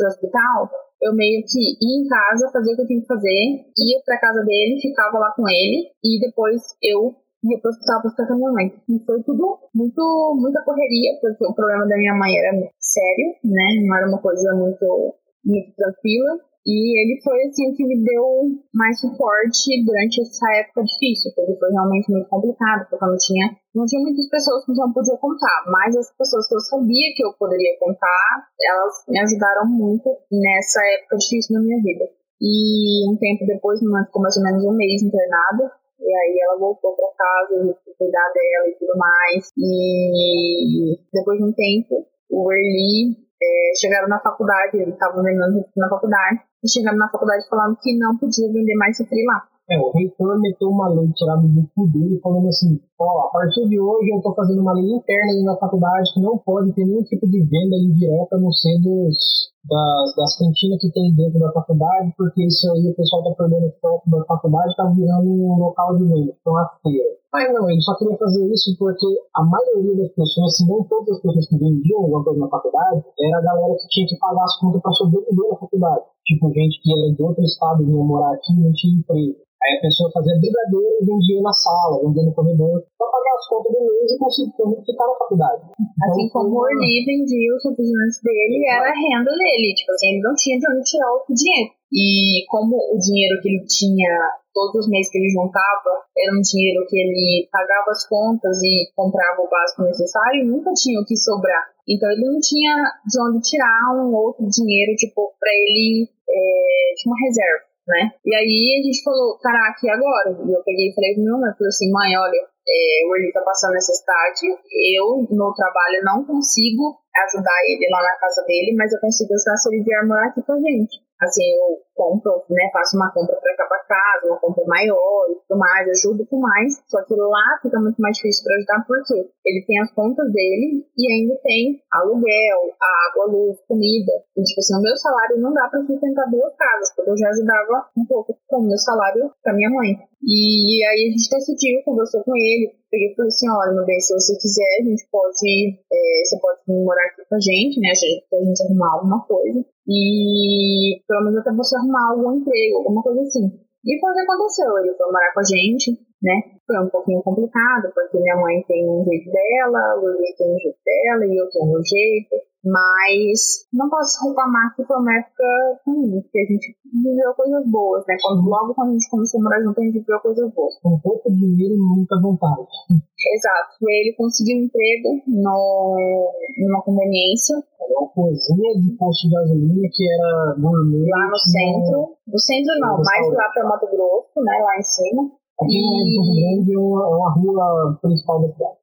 C: o hospital, eu meio que ia em casa, fazia o que eu tinha que fazer, ia para casa dele, ficava lá com ele e depois eu ia para o hospital para ficar com a minha mãe. E foi tudo muito muita correria, porque o problema da minha mãe era sério, né? Não era uma coisa muito muito tranquila. E ele foi assim que me deu mais suporte durante essa época difícil, porque foi realmente muito complicado, porque eu não tinha, não tinha muitas pessoas que eu não podia contar, mas as pessoas que eu sabia que eu poderia contar, elas me ajudaram muito nessa época difícil da minha vida. E um tempo depois, minha mãe ficou mais ou menos um mês internada, e aí ela voltou para casa, eu que cuidar dela e tudo mais. E depois de um tempo, o Erli é, chegaram na faculdade, eles estavam vendendo na faculdade, e chegaram na faculdade falando que não podia vender mais refri lá.
D: É, o reitor meteu uma lei tirada do cu dele, falando assim: ó, a partir de hoje eu tô fazendo uma lei interna na faculdade que não pode ter nenhum tipo de venda indireta no ser dos, das, das cantinas que tem dentro da faculdade, porque isso aí o pessoal tá perdendo foco da faculdade, tá virando um local de venda, então a feira. Mas não, ele só queria fazer isso porque a maioria das pessoas, se não todas as pessoas que vendiam alguma coisa na faculdade, era a galera que tinha que pagar as contas para sobreviver na faculdade. Tipo, gente que era de outro estado, vinha morar aqui e não tinha emprego. Aí a pessoa fazia brigadeiro e vendia na sala, vendia no corredor, para pagar as contas do mês e conseguir ficar na faculdade.
C: Assim
D: Então,
C: como o Orly vendia os refrigerantes dele, era a renda dele. Tipo assim, ele não tinha de onde tirar o dinheiro. E como o dinheiro que ele tinha todos os meses que ele juntava era um dinheiro que ele pagava as contas e comprava o básico necessário, nunca tinha o que sobrar. Então ele não tinha de onde tirar um outro dinheiro, tipo, pra ele é, tinha uma reserva, né? E aí a gente falou, caraca, e agora? E eu peguei e falei mãe, eu falei assim, mãe, olha, é, o Erli tá passando necessidade, eu no trabalho não consigo ajudar ele lá na casa dele, mas eu consigo ajudar se ele vier morar aqui com a gente. Assim, eu compro, né, faço uma compra para cá para casa, uma compra maior e tudo mais, ajudo com mais, só que lá fica muito mais difícil para ajudar, porque ele tem as contas dele e ainda tem aluguel, água, luz, comida. E, tipo assim, o meu salário não dá para sustentar duas casas, porque eu já ajudava um pouco com o meu salário para minha mãe. E aí a gente decidiu, conversou com ele, peguei e falei assim, olha, meu bem, se você quiser, a gente pode, é, você pode morar aqui com a gente, né, a gente, a gente arrumar alguma coisa, e pelo menos até você arrumar algum emprego, alguma coisa assim. E foi o que aconteceu, ele foi morar com a gente, né, foi um pouquinho complicado, porque minha mãe tem um jeito dela, o Luiz tem um jeito dela, e eu tenho um jeito, mas não posso reclamar que foi uma época ruim, porque a gente viveu coisas boas, né? Quando, logo quando a gente começou a morar junto, a gente viveu coisas boas.
D: Com pouco dinheiro e muita vontade.
C: Exato. E ele conseguiu um emprego no, numa conveniência.
D: Era uma coisinha de posto de gasolina que era gourmet.
C: Lá no centro. No centro não, mais lá para Mato Grosso, né? Lá em cima.
D: Aqui e... em Porto Grande é uma, é uma rua principal da cidade.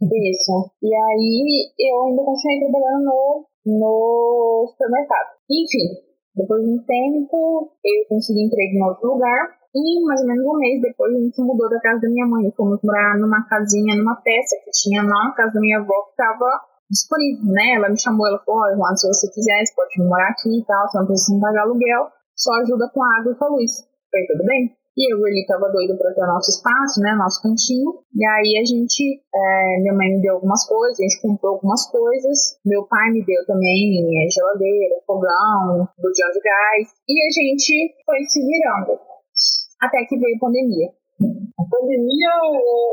C: Isso. E aí eu ainda continuei trabalhando no, no supermercado. Enfim, depois de um tempo, eu consegui emprego em outro lugar. E mais ou menos um mês depois a gente mudou da casa da minha mãe. Fomos morar numa casinha, numa peça que tinha lá na casa da minha avó que estava disponível, né? Ela me chamou, ela falou, Juan, se você quiser, você pode morar aqui e tal, você não precisa pagar aluguel, só ajuda com água e com luz. Falei, tudo bem? E eu ele tava doido para ter o nosso espaço, né, nosso cantinho. E aí a gente, é, minha mãe me deu algumas coisas, a gente comprou algumas coisas. Meu pai me deu também é, geladeira, fogão, botijão de gás. E a gente foi se virando. Até que veio a pandemia.
D: A pandemia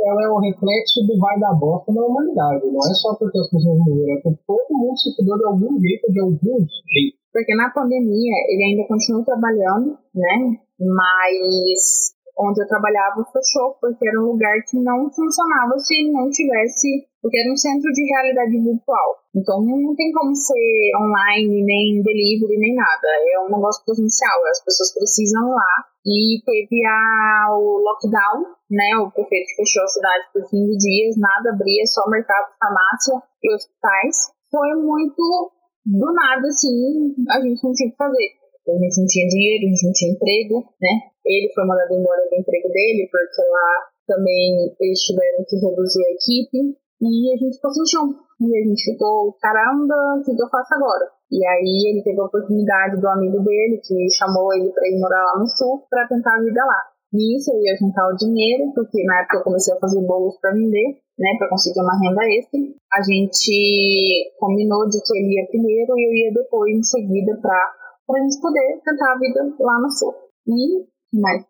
D: ela é o reflexo do vai da bosta na humanidade. Não é só porque as pessoas morreram, é porque todo mundo se fudeu de algum jeito, de algum jeito.
C: Porque na pandemia ele ainda continuou trabalhando, né? mas onde eu trabalhava fechou porque era um lugar que não funcionava se não tivesse, porque era um centro de realidade virtual. Então não tem como ser online, nem delivery, nem nada. É um negócio presencial, as pessoas precisam ir lá. E teve a, o lockdown, né? O prefeito fechou a cidade por 15 dias, nada abria, só mercado, farmácia e hospitais. Foi muito do nada, assim, a gente não tinha o que fazer a gente não tinha dinheiro, a gente não tinha emprego, né? Ele foi mandado embora do emprego dele, porque lá também eles tiveram que reduzir a equipe, e a gente ficou sem chão. E a gente ficou, caramba, o que eu faço agora? E aí ele teve a oportunidade do amigo dele, que chamou ele para ir morar lá no sul, para tentar a vida lá. Nisso eu ia juntar o dinheiro, porque na época eu comecei a fazer bolos para vender, né, para conseguir uma renda extra. A gente combinou de que ele ia primeiro e eu ia depois em seguida para para a gente poder tentar a vida lá no sul. E mais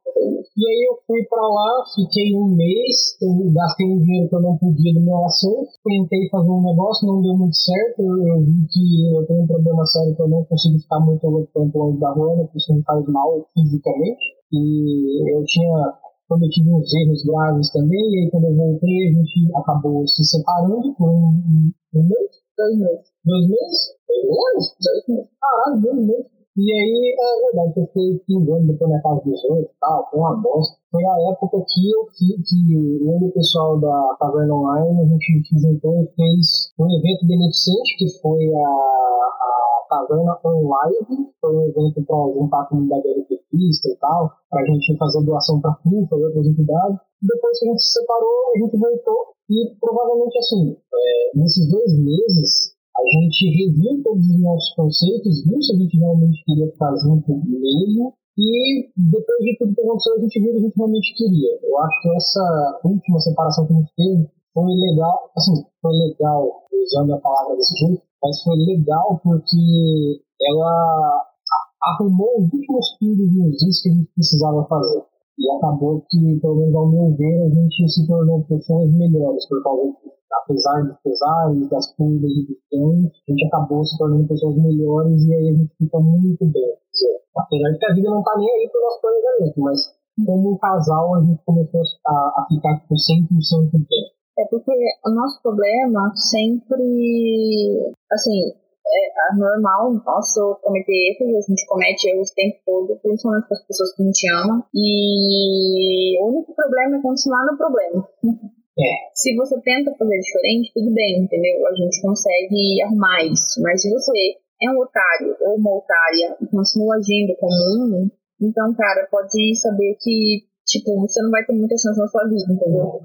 D: E aí eu fui para lá, fiquei um mês, gastei um dinheiro que eu não podia do meu assunto, tentei fazer um negócio, não deu muito certo, eu vi que eu tenho um problema sério que eu não consigo ficar muito tempo longe da rua, porque isso me faz mal fisicamente, e eu tinha cometido uns erros graves também, e aí quando eu voltei a gente acabou se separando por um, um, um mês, dois meses. Dois meses? Dois meses? Dois meses. Caralho, dois meses. E aí, é verdade, eu fiquei pingando depois na casa dos outros e tal, foi uma bosta. Foi a época que eu que eu e o pessoal da Caverna Online, a gente se juntou e fez um evento beneficente, que foi a, a Caverna Online, foi um evento para juntar a comunidade LGBTista e tal, para a gente fazer doação para FUFA e outras entidades. Depois que a gente se separou, a gente voltou e provavelmente assim, é, nesses dois meses, a gente reviu todos os nossos conceitos, viu se a gente realmente queria ficar junto mesmo, e depois de tudo que aconteceu, a gente viu que a gente realmente queria. Eu acho que essa última separação que a gente teve foi legal, assim, foi legal, usando a palavra desse jeito, mas foi legal porque ela arrumou os últimos pingos nos is que a gente precisava fazer. E acabou que, pelo menos ao meu ver, a gente se tornou pessoas melhores por causa disso apesar dos pesares, das pulgas e dos ganhos, a gente acabou se tornando pessoas melhores e aí a gente fica muito bem. Apesar de que a vida não tá nem aí pro nosso planejamento, mas como um casal a gente começou a, a ficar tipo, 100% bem.
C: É porque o nosso problema sempre, assim, é normal nosso cometer erros, a gente comete erros o tempo todo, principalmente com as pessoas que a gente ama, e o único problema é continuar no problema.
D: É.
C: Se você tenta fazer diferente, tudo bem, entendeu? A gente consegue arrumar isso. Mas se você é um otário ou uma otária e continua agindo como um, então, cara, pode saber que, tipo, você não vai ter muita chance na sua vida, entendeu?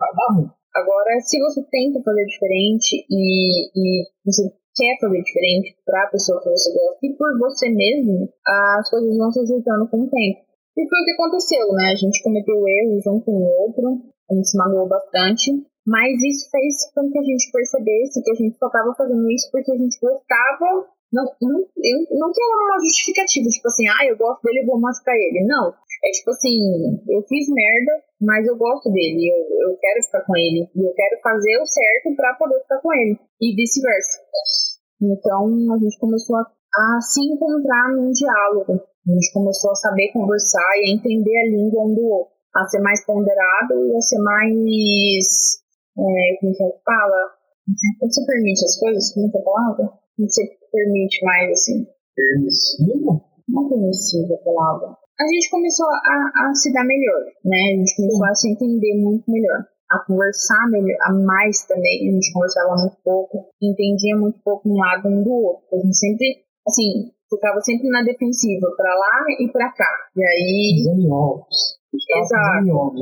C: Agora, se você tenta fazer diferente e, e você quer fazer diferente para a pessoa que você gosta e por você mesmo, as coisas vão se ajeitando com o tempo. E foi o que aconteceu, né? A gente cometeu erros um com o outro, a gente se magoou bastante, mas isso fez com que a gente percebesse que a gente só estava fazendo isso porque a gente gostava. Não, não, não que era uma justificativa, tipo assim, ah, eu gosto dele, eu vou mostrar ele. Não. É tipo assim, eu fiz merda, mas eu gosto dele, eu, eu quero ficar com ele, e eu quero fazer o certo para poder ficar com ele, e vice-versa. Então a gente começou a, a se encontrar num diálogo, a gente começou a saber conversar e a entender a língua um do outro, a ser mais ponderado e a ser mais. É, como que fala? Você permite as coisas? Como é a palavra? Você permite mais assim?
D: Permissivo?
C: Não permissiva a palavra. A gente começou a, a se dar melhor, né? A gente começou Sim. a se entender muito melhor a conversar melhor, a mais também. A gente conversava muito pouco, entendia muito pouco um lado um do outro. A gente sempre, assim, ficava sempre na defensiva, para lá e para cá. E aí. Né?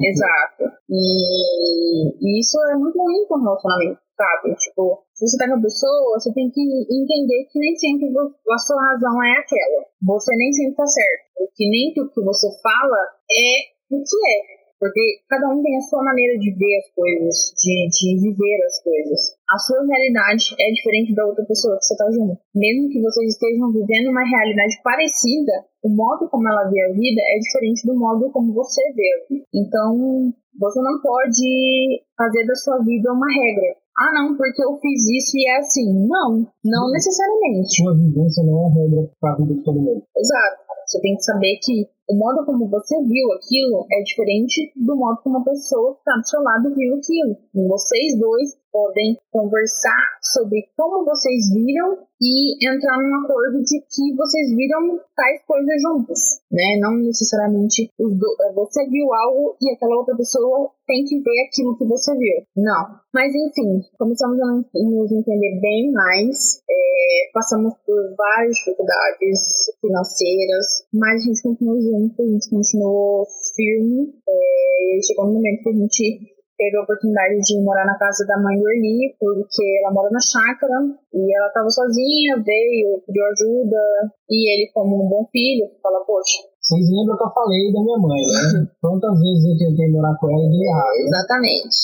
C: Exato. E, e, isso é muito ruim com o relacionamento, sabe? Tipo, se você tá com a pessoa, você tem que entender que nem sempre a sua razão é aquela. Você nem sempre tá certo. Porque nem tudo que você fala é o que é. Porque cada um tem a sua maneira de ver as coisas, de, de viver as coisas. A sua realidade é diferente da outra pessoa que você está junto. Mesmo que vocês estejam vivendo uma realidade parecida, o modo como ela vê a vida é diferente do modo como você vê. Então, você não pode fazer da sua vida uma regra. Ah, não, porque eu fiz isso e é assim. Não, não necessariamente.
D: Sua vivência não é regra para a vida de todo mundo.
C: Exato. Você tem que saber que o modo como você viu aquilo é diferente do modo como a pessoa que está do seu lado viu aquilo. E vocês dois podem conversar sobre como vocês viram e entrar num acordo de que vocês viram tais coisas juntas, né? Não necessariamente você viu algo e aquela outra pessoa tem que ver aquilo que você viu. Não. Mas enfim, começamos a nos entender bem mais, é, passamos por várias dificuldades financeiras, mas a gente continuou junto, a gente continuou firme. É, chegou um momento que a gente teve a oportunidade de morar na casa da mãe do Eli, porque ela mora na chácara e ela estava sozinha, veio, pediu ajuda, e ele, como um bom filho, fala: Poxa.
D: Vocês lembram que eu falei da minha mãe, né? Quantas vezes eu tentei morar com ela e dei errado.
C: Né? Exatamente.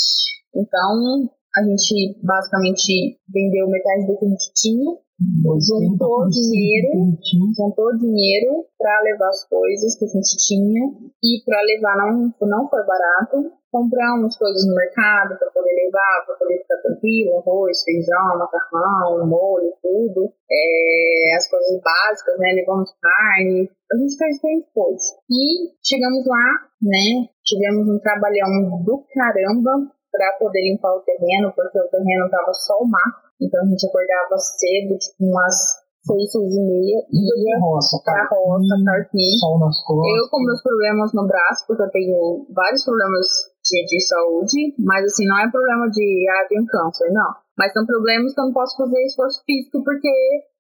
C: Então, a gente basicamente vendeu metade do que a gente tinha juntou dinheiro, juntou dinheiro para levar as coisas que a gente tinha e para levar não, não foi barato. Compramos coisas no mercado para poder levar, para poder ficar tranquilo, arroz, feijão, macarrão, molho, tudo. É, as coisas básicas, né? Levamos carne, a gente fez bem depois. E chegamos lá, né? Tivemos um trabalhão do caramba para poder limpar o terreno, porque o terreno tava só o mato. Então a gente acordava cedo, tipo umas seis, seis e meia, e ia
D: roça,
C: pra roça, carpir.
D: Nas costas.
C: Eu com meus problemas no braço, porque eu tenho vários problemas de, de saúde, mas assim, não é problema de, ah, de um câncer, não. Mas são problemas que eu não posso fazer esforço físico porque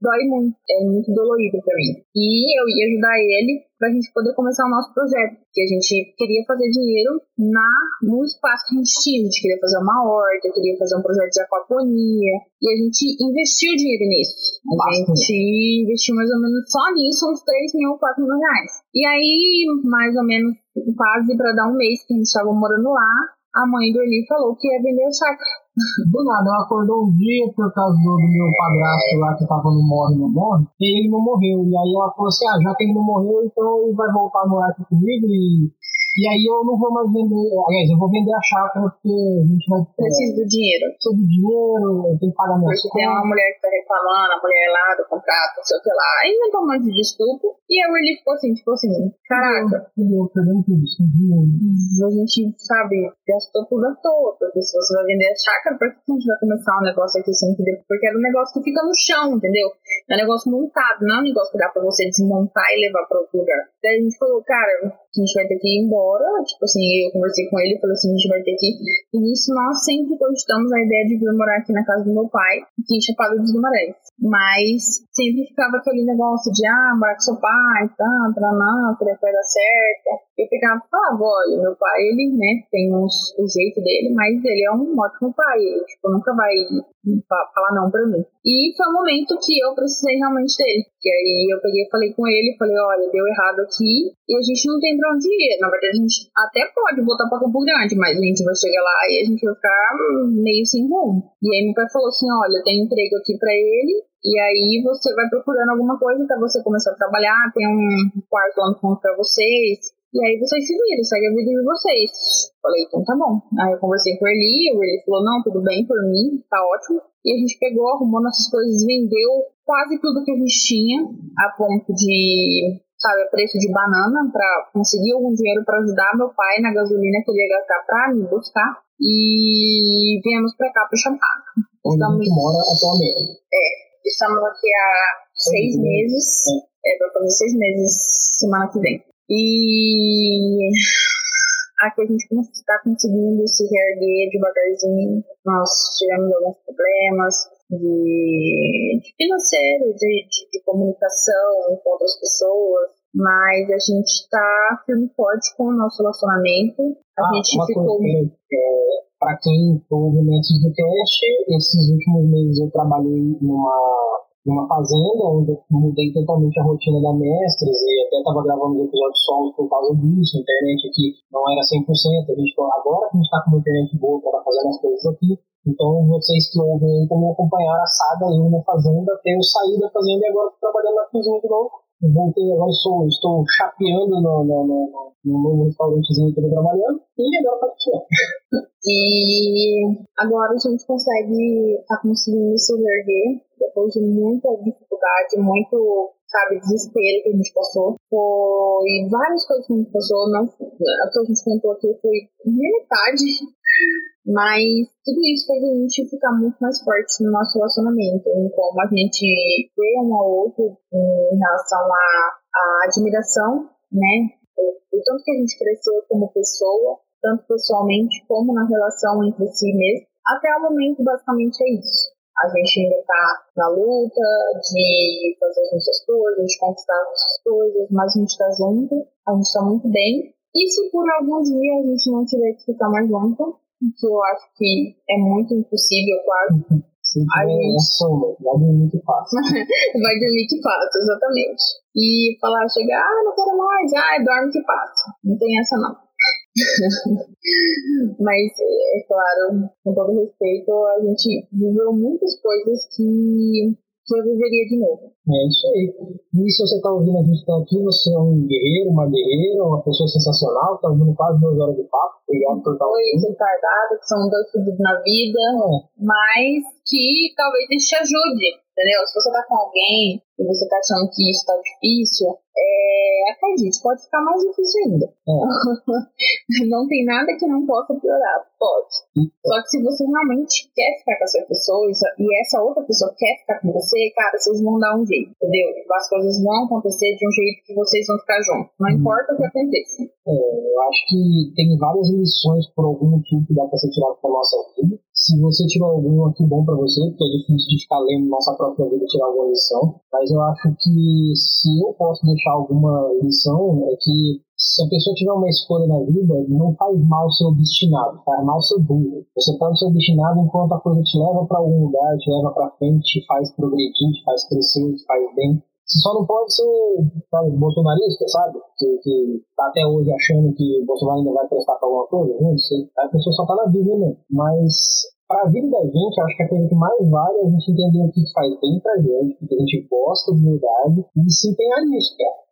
C: dói muito, é muito dolorido para mim. E eu ia ajudar ele para a gente poder começar o nosso projeto, que a gente queria fazer dinheiro na no espaço que a gente tinha. A gente queria fazer uma horta, queria fazer um projeto de aquaponia, e a gente investiu dinheiro nisso. A Bastante. gente investiu mais ou menos só nisso uns 3 mil, 4 mil reais. E aí, mais ou menos quase para dar um mês que a gente estava morando lá, a mãe do Eli falou que ia vender a chácara.
D: Do nada, ela acordou um dia por causa do, meu padrasto lá que tava no morre, não morre, e ele não morreu. E aí ela falou assim: ah, já que ele não morreu, então ele vai voltar a morar aqui comigo e. E aí eu não vou mais vender, aliás, eu vou vender a chácara porque a gente vai...
C: Preciso do dinheiro.
D: Preciso do dinheiro, eu tenho que pagar minhas
C: Porque tem uma mulher que tá reclamando, a mulher lá do contrato, não sei o que lá. Aí inventou um monte de desculpa E aí o Eli ficou assim, tipo assim, caraca.
D: Eu perdendo tudo,
C: A gente, sabe, gastou tudo à toa. Porque se você vai vender a chácara, por que a gente vai começar um negócio aqui sem entender? Porque era um negócio que fica no chão, entendeu? É um negócio montado, não é um negócio que dá pra você desmontar e levar pra outro lugar. Daí a gente falou, cara, a gente vai ter que ir embora. Tipo assim, eu conversei com ele falei assim, a gente vai ter que. E nisso nós sempre cogitamos a ideia de vir morar aqui na casa do meu pai, aqui em Chapada dos Guimarães. Mas sempre ficava aquele negócio de, ah, morar com seu pai, tá, pra não, vai dar certo eu pegava e falava, olha, meu pai, ele, né, tem uns, o jeito dele, mas ele é um ótimo pai, ele, tipo, nunca vai falar não pra mim. E foi um momento que eu precisei realmente dele. E aí eu peguei falei com ele, falei, olha, deu errado aqui e a gente não tem pra onde ir. Na verdade, a gente até pode voltar pra Campo Grande, mas a gente vai chegar lá e a gente vai ficar meio sem rumo. E aí meu pai falou assim, olha, tem emprego aqui pra ele, e aí você vai procurando alguma coisa até você começar a trabalhar, tem um quarto ano pra vocês, e aí vocês se viram, segue a vida de vocês. Falei, então tá bom. Aí eu conversei com ele, ele falou, não, tudo bem por mim, tá ótimo. E a gente pegou, arrumou nossas coisas, vendeu quase tudo que a gente tinha, a ponto de, sabe, a preço de banana, para conseguir algum dinheiro para ajudar meu pai na gasolina que ele ia gastar pra me buscar. E viemos pra cá, pro Chapada.
D: Onde estamos... mora atualmente.
C: É, estamos aqui há seis meses. É, vai fazer seis meses semana que vem. E aqui a gente está conseguindo se reerguer devagarzinho. Nós tivemos alguns problemas de, de financeiro, de, de, de, comunicação com outras pessoas, mas a gente está firme e forte com o nosso relacionamento. A
D: ah,
C: gente ficou.
D: É, Para quem ouve antes do cast, esses últimos meses eu trabalhei numa numa fazenda, onde eu mudei totalmente a rotina da Mestres e até estava gravando os episódios solos por causa disso. A internet aqui não era 100%. A gente, agora que a gente está com uma internet boa para fazer as coisas aqui, então vocês que ouvem aí também acompanharam a saga eu na fazenda até eu sair da fazenda e agora estou trabalhando na cozinha de novo. Voltei, agora estou, estou chapeando no, no, no, no novo restaurantezinho que eu estou trabalhando e agora para continuar.
C: E agora a gente consegue, tá conseguindo se erguer depois de muita dificuldade, muito, sabe, desespero que a gente passou. Foi várias coisas que a gente passou, não, a que a gente contou aqui foi metade, mas tudo isso fez a gente ficar muito mais forte no nosso relacionamento, em como a gente vê um ao outro em relação à, à admiração, né? O, o tanto que a gente cresceu como pessoa, tanto pessoalmente como na relação entre si mesmo. Até o momento, basicamente, é isso. A gente ainda está na luta de fazer as nossas coisas, de conquistar as nossas coisas, mas a gente está junto, a gente está muito bem. E se por algum dia a gente não tiver que ficar mais junto, que eu acho que é muito impossível, quase.
D: A gente... é vai dormir que passa.
C: vai dormir que passa, exatamente. E falar, chegar, ah, não quero mais, ah, dorme que passa. Não tem essa não. Mas, é claro, com todo respeito, a gente viveu muitas coisas que, eu viveria de novo.
D: É isso aí. E se você está ouvindo a gente então aqui, você é um guerreiro, uma guerreira, uma pessoa sensacional, está ouvindo quase duas horas de papo. Obrigado por estar
C: ouvindo. Dois retardados, que são dois fudidos na vida, é. mas que talvez isso te ajude, entendeu? Se você está com alguém e você está achando que isso está difícil, é, acredite, pode ficar mais difícil ainda. É. não tem nada que não possa piorar, pode. Só que se você realmente quer ficar com essa pessoa e essa outra pessoa quer ficar com você, cara, vocês vão dar um jeito, entendeu? As coisas vão acontecer de um jeito que vocês vão ficar juntos. Não hum. importa o que aconteça.
D: É, eu acho que tem várias lições por algum motivo que dá pra ser tirado da nossa vida. Se você tiver algum aqui bom para você, porque é difícil de ficar lendo nossa própria vida e tirar alguma lição, mas eu acho que se eu posso deixar alguma lição, é que se a pessoa tiver uma escolha na vida, não faz mal ser obstinado, faz mal ser burro. Você pode ser obstinado enquanto a coisa te leva para algum lugar, te leva para frente, te faz progredir, te faz crescer, te faz bem. Você só não pode ser sabe, bolsonarista, sabe? Que, que tá até hoje achando que o Bolsonaro ainda vai prestar pra alguma coisa. Não sei. A pessoa só tá na vida, né? Mas para a vida da gente, acho que a coisa que mais vale é a gente entender o que faz bem pra gente, o que a gente gosta de verdade e se empenhar nisso, cara.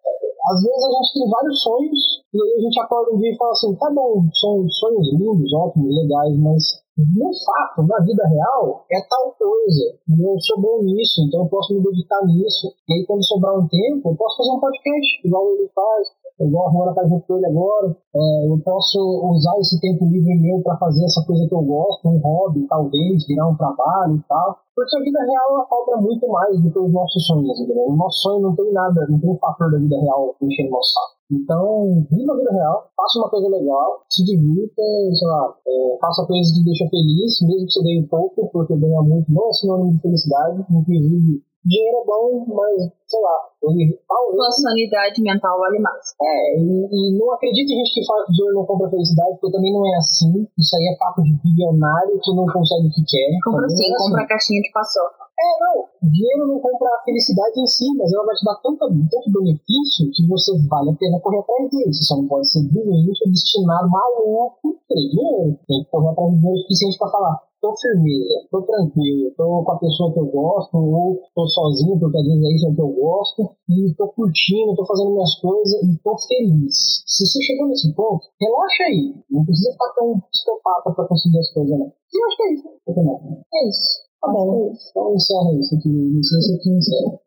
D: Às vezes a gente tem vários sonhos e aí a gente acorda um dia e fala assim, tá bom, são sonhos lindos, ótimos, legais, mas no fato, na vida real, é tal coisa. Eu sou bom nisso, então eu posso me dedicar nisso. E aí, quando sobrar um tempo, eu posso fazer um podcast, igual ele faz, igual a Rona tá junto com ele agora. É, eu posso usar esse tempo livre meu para fazer essa coisa que eu gosto, um hobby, talvez, virar um trabalho e tal. Porque a vida real cobra muito mais do que os nossos sonhos, entendeu? O nosso sonho não tem nada, não tem um fator da vida real enchendo o nosso saco. Então, viva a vida real, faça uma coisa legal, se divirta, sei lá, é, faça coisas que deixam feliz, mesmo que você ganhe pouco, porque ganhar muito não é sinônimo de felicidade, inclusive dinheiro é bom, mas, sei lá,
C: talvez... Sua sanidade mental vale mais.
D: É, e, e não acredite em gente que fala que dinheiro não compra felicidade, porque também não é assim. Isso aí é papo de bilionário que não consegue o que quer.
C: Compra sim, é compra assim. a caixinha de paçoca.
D: É, não, dinheiro não compra a felicidade em si, mas ela vai te dar tanto, tanto benefício que você vale a pena correr atrás dele. Você só não pode ser doente, destinado, maluco, ter dinheiro. Tem que correr atrás de dinheiro suficiente para falar tô firmeza, tô tranquilo, tô com a pessoa que eu gosto, ou tô sozinho, porque às vezes é isso que eu gosto, e tô curtindo, tô fazendo minhas coisas e tô feliz. Se você chegou nesse ponto, relaxa aí. Não precisa ficar tão psicopata pra conseguir as coisas, não. Eu acho que é isso. É isso. Tá bom. É então encerra isso aqui. Licença aqui encerra.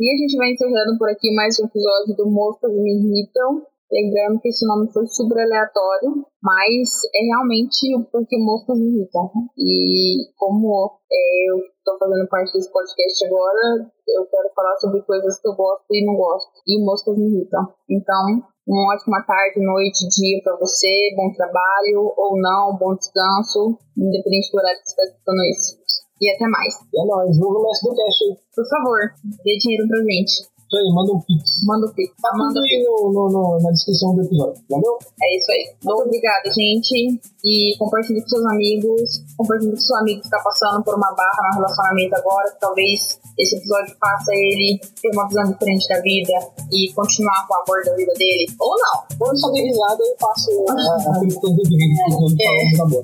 C: E a gente vai encerrando por aqui mais um episódio do Moscas Me Irritam. Lembrando que esse nome foi super aleatório, mas é realmente o porque moscas me irritam. E como é, eu estou fazendo parte desse podcast agora, eu quero falar sobre coisas que eu gosto e não gosto. E moscas me irritam. Então, uma ótima tarde, noite, dia para você, bom trabalho ou não, bom descanso, independente do horário que você está escutando isso. E até mais.
D: É nóis, vamos no do cast aí.
C: Por favor, dê dinheiro pra gente.
D: Isso aí, manda um pix.
C: Manda um pix.
D: Tá
C: manda
D: aí no, no, no, na descrição do episódio, valeu?
C: É isso aí. Muito obrigada, gente. E compartilhe com seus amigos. Compartilhe com seu amigo que está passando por uma barra no relacionamento agora. Que talvez esse episódio faça ele ter uma visão diferente da vida e continuar com o amor da vida dele. Ou não.
D: Ou só dei risada e faço a questão do vídeo
C: é.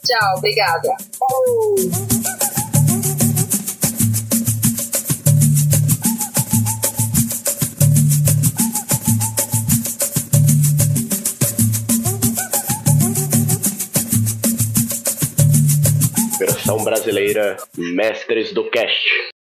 C: Tchau, obrigada.
D: Falou!
E: Versão brasileira Mestres do Cast.